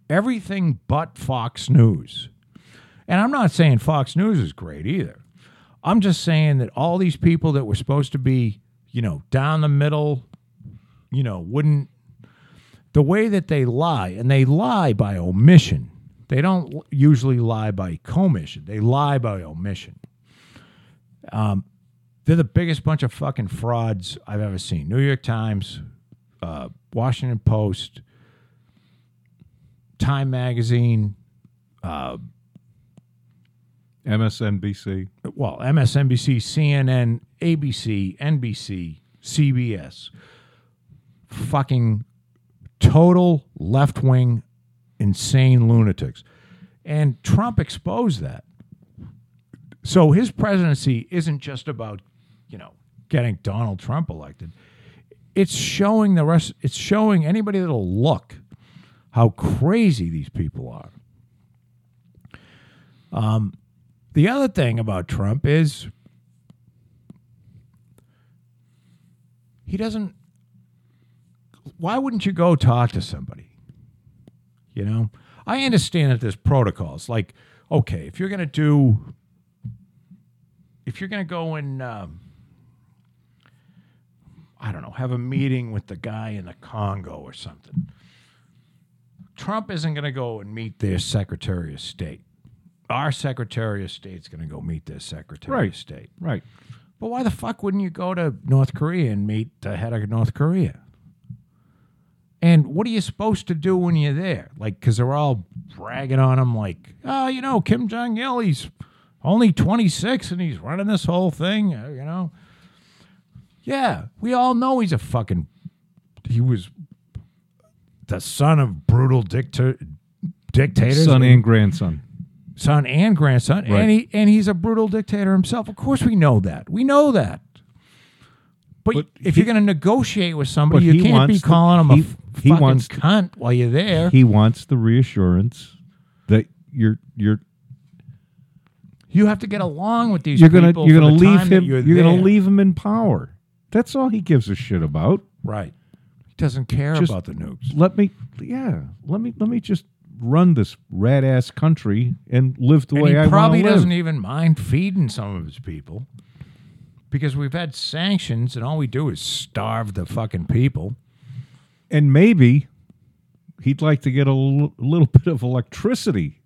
everything but Fox News. And I'm not saying Fox News is great either. I'm just saying that all these people that were supposed to be, you know, down the middle, you know, wouldn't the way that they lie, and they lie by omission. They don't usually lie by commission. They lie by omission. Um, they're the biggest bunch of fucking frauds I've ever seen. New York Times, uh, Washington Post, Time Magazine, uh, MSNBC. well, MSNBC, CNN, ABC, NBC, CBS. Fucking total left wing, insane lunatics. And Trump exposed that. So his presidency isn't just about, you know, getting Donald Trump elected. It's showing the rest, it's showing anybody that'll look how crazy these people are. Um, the other thing about Trump is he doesn't. Why wouldn't you go talk to somebody? You know, I understand that there's protocols. Like, okay, if you're going to do, if you're going to go and, um, I don't know, have a meeting with the guy in the Congo or something, Trump isn't going to go and meet their Secretary of State our Secretary of State's going to go meet their Secretary Right. of State. Right. But why the fuck wouldn't you go to North Korea and meet the head of North Korea? And what are you supposed to do when you're there? Like, because they're all bragging on him, like, oh, you know, Kim Jong Il, he's only 26 and he's running this whole thing, uh, you know? Yeah, we all know he's a fucking. He was the son of brutal dicta- dictators. Son and grandson. son and grandson, Right. and he and he's a brutal dictator himself. Of course, we know that. We know that. But, But if he- you're going to negotiate with somebody, you can't be calling him he- a f- he fucking wants cunt while you're there. He wants the reassurance that you're you're you have to get along with these you're gonna people. you're gonna leave him You're, you're, gonna leave him in power. That's all he gives a shit about. Right. He doesn't care Just- about the nukes. Let me yeah. Let me let me just run this rat ass country and live the And way he I want probably to live. doesn't even mind feeding some of his people because we've had sanctions, and all we do is starve the fucking people. and maybe he'd like to get a l- little *laughs* bit of electricity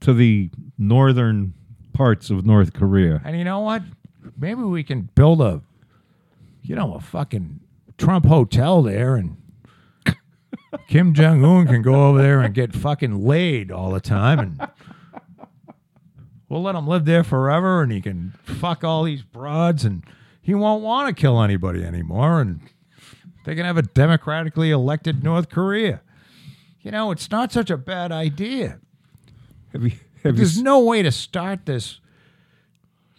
to the northern parts of North Korea. And you know what? Maybe we can build a, you know, a fucking Trump hotel there, and *laughs* Kim Jong Un can go over there and get fucking laid all the time, and we'll let him live there forever, and he can fuck all these broads, and he won't want to kill anybody anymore, and they can have a democratically elected North Korea. You know, it's not such a bad idea. Have you, have There's s- no way to start this.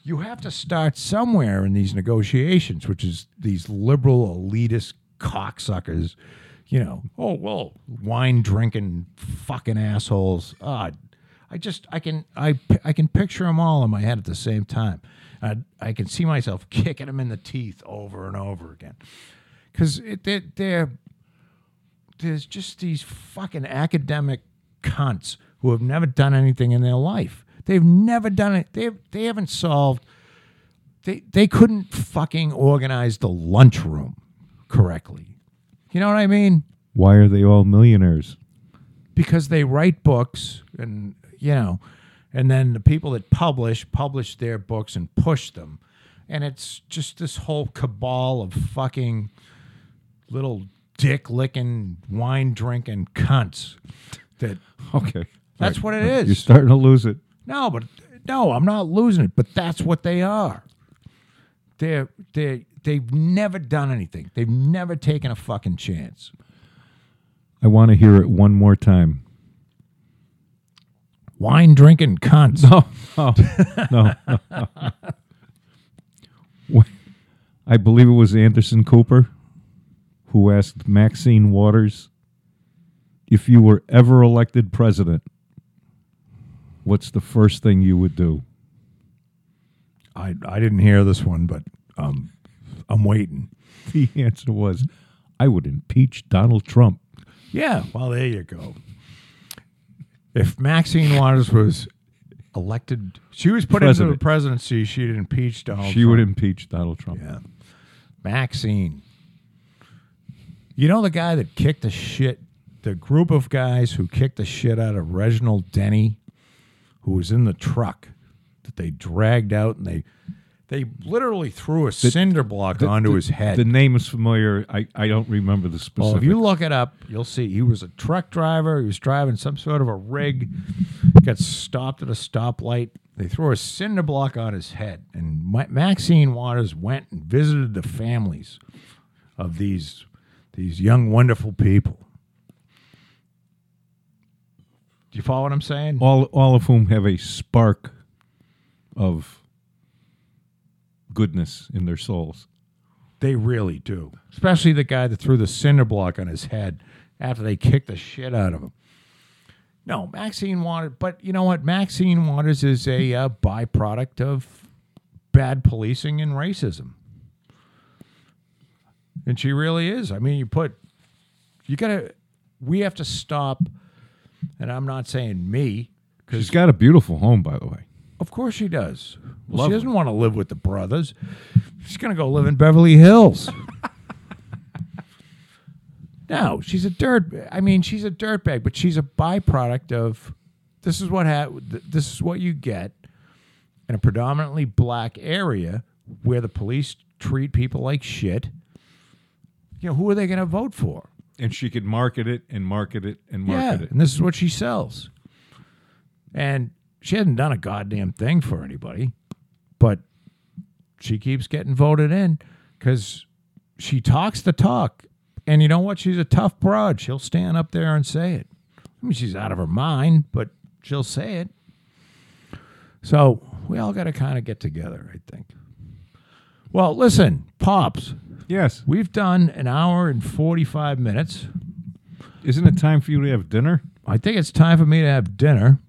You have to start somewhere in these negotiations, which is these liberal elitist cocksuckers. You know, oh well, wine drinking fucking assholes. Ah, I just I can I I can picture them all in my head at the same time. I I can see myself *laughs* kicking them in the teeth over and over again because they're, they're there's just these fucking academic cunts who have never done anything in their life. They've never done it. They they haven't solved they they couldn't fucking organize the lunchroom correctly. You know what I mean? Why are they all millionaires? Because they write books and you know, and then the people that publish publish their books and push them. And it's just this whole cabal of fucking little dick licking, wine drinking cunts that *laughs* Okay. That's Right. what it is. You're starting to lose it. No, but no, I'm not losing it. But that's what they are. They're they they've never done anything. They've never taken a fucking chance. I want to hear it one more time. Wine drinking cunts. No, no, no. no. I believe it was Anderson Cooper who asked Maxine Waters if you were ever elected president, what's the first thing you would do? I I didn't hear this one, but um, I'm waiting. The answer was, I would impeach Donald Trump. Yeah, well, there you go. If Maxine Waters was elected, she was put into President. the presidency. She'd impeach Donald. she Trump. would impeach Donald Trump. Yeah. Maxine. You know the guy that kicked the shit, the group of guys who kicked the shit out of Reginald Denny, who was in the truck that they dragged out and they they literally threw a cinder block The- onto the- his head. The name is familiar. I, I don't remember the well, if you look it up, you'll see he was a truck driver. He was driving some sort of a rig, got stopped at a stoplight. They threw a cinder block on his head, and Ma- Maxine Waters went and visited the families of these these young, wonderful people. Do you follow what I'm saying? all all of whom have a spark of goodness in their souls. They really do. Especially the guy that threw the cinder block on his head after they kicked the shit out of him. No, Maxine Waters, but you know what? Maxine Waters is a uh, byproduct of bad policing and racism. And she really is. I mean, you put, you got to, we have to stop, and I'm not saying me, because She's got a beautiful home, by the way. Of course she does. Well, she doesn't want to live with the brothers. She's going to go live in Beverly Hills. *laughs* no, she's a dirt. I mean, she's a dirtbag, but she's a byproduct of. This is what ha- This is what you get in a predominantly black area where the police treat people like shit. You know, who are they going to vote for? And she could market it and market it and Yeah, market it. and this is what she sells. And she hasn't done a goddamn thing for anybody, but she keeps getting voted in because she talks the talk. And you know what? She's a tough broad. She'll stand up there and say it. I mean, she's out of her mind, but she'll say it. So we all got to kind of get together, I think. Well, listen, Pops, Yes. we've done an hour and 45 minutes. Isn't it time for you to have dinner? I think it's time for me to have dinner.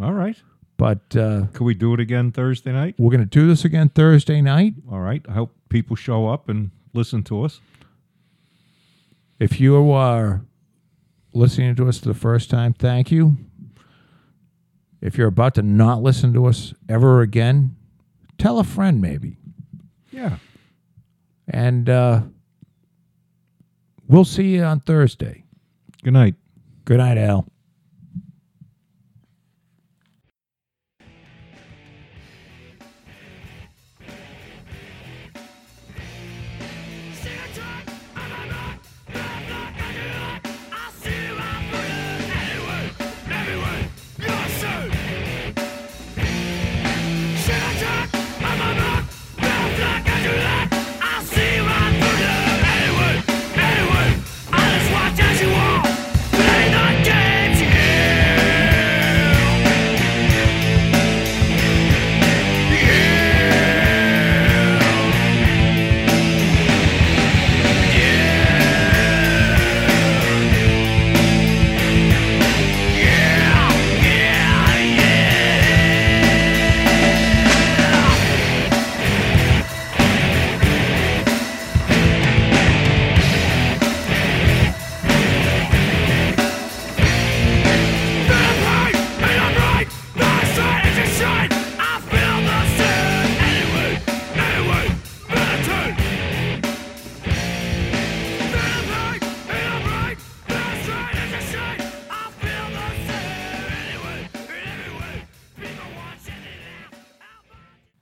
All right. But uh, Could we do it again Thursday night? we're going to do this again Thursday night. All right. I hope people show up and listen to us. If you are listening to us for the first time, thank you. If you're about to not listen to us ever again, tell a friend maybe. Yeah. And uh, we'll see you on Thursday. Good night. Good night, Al.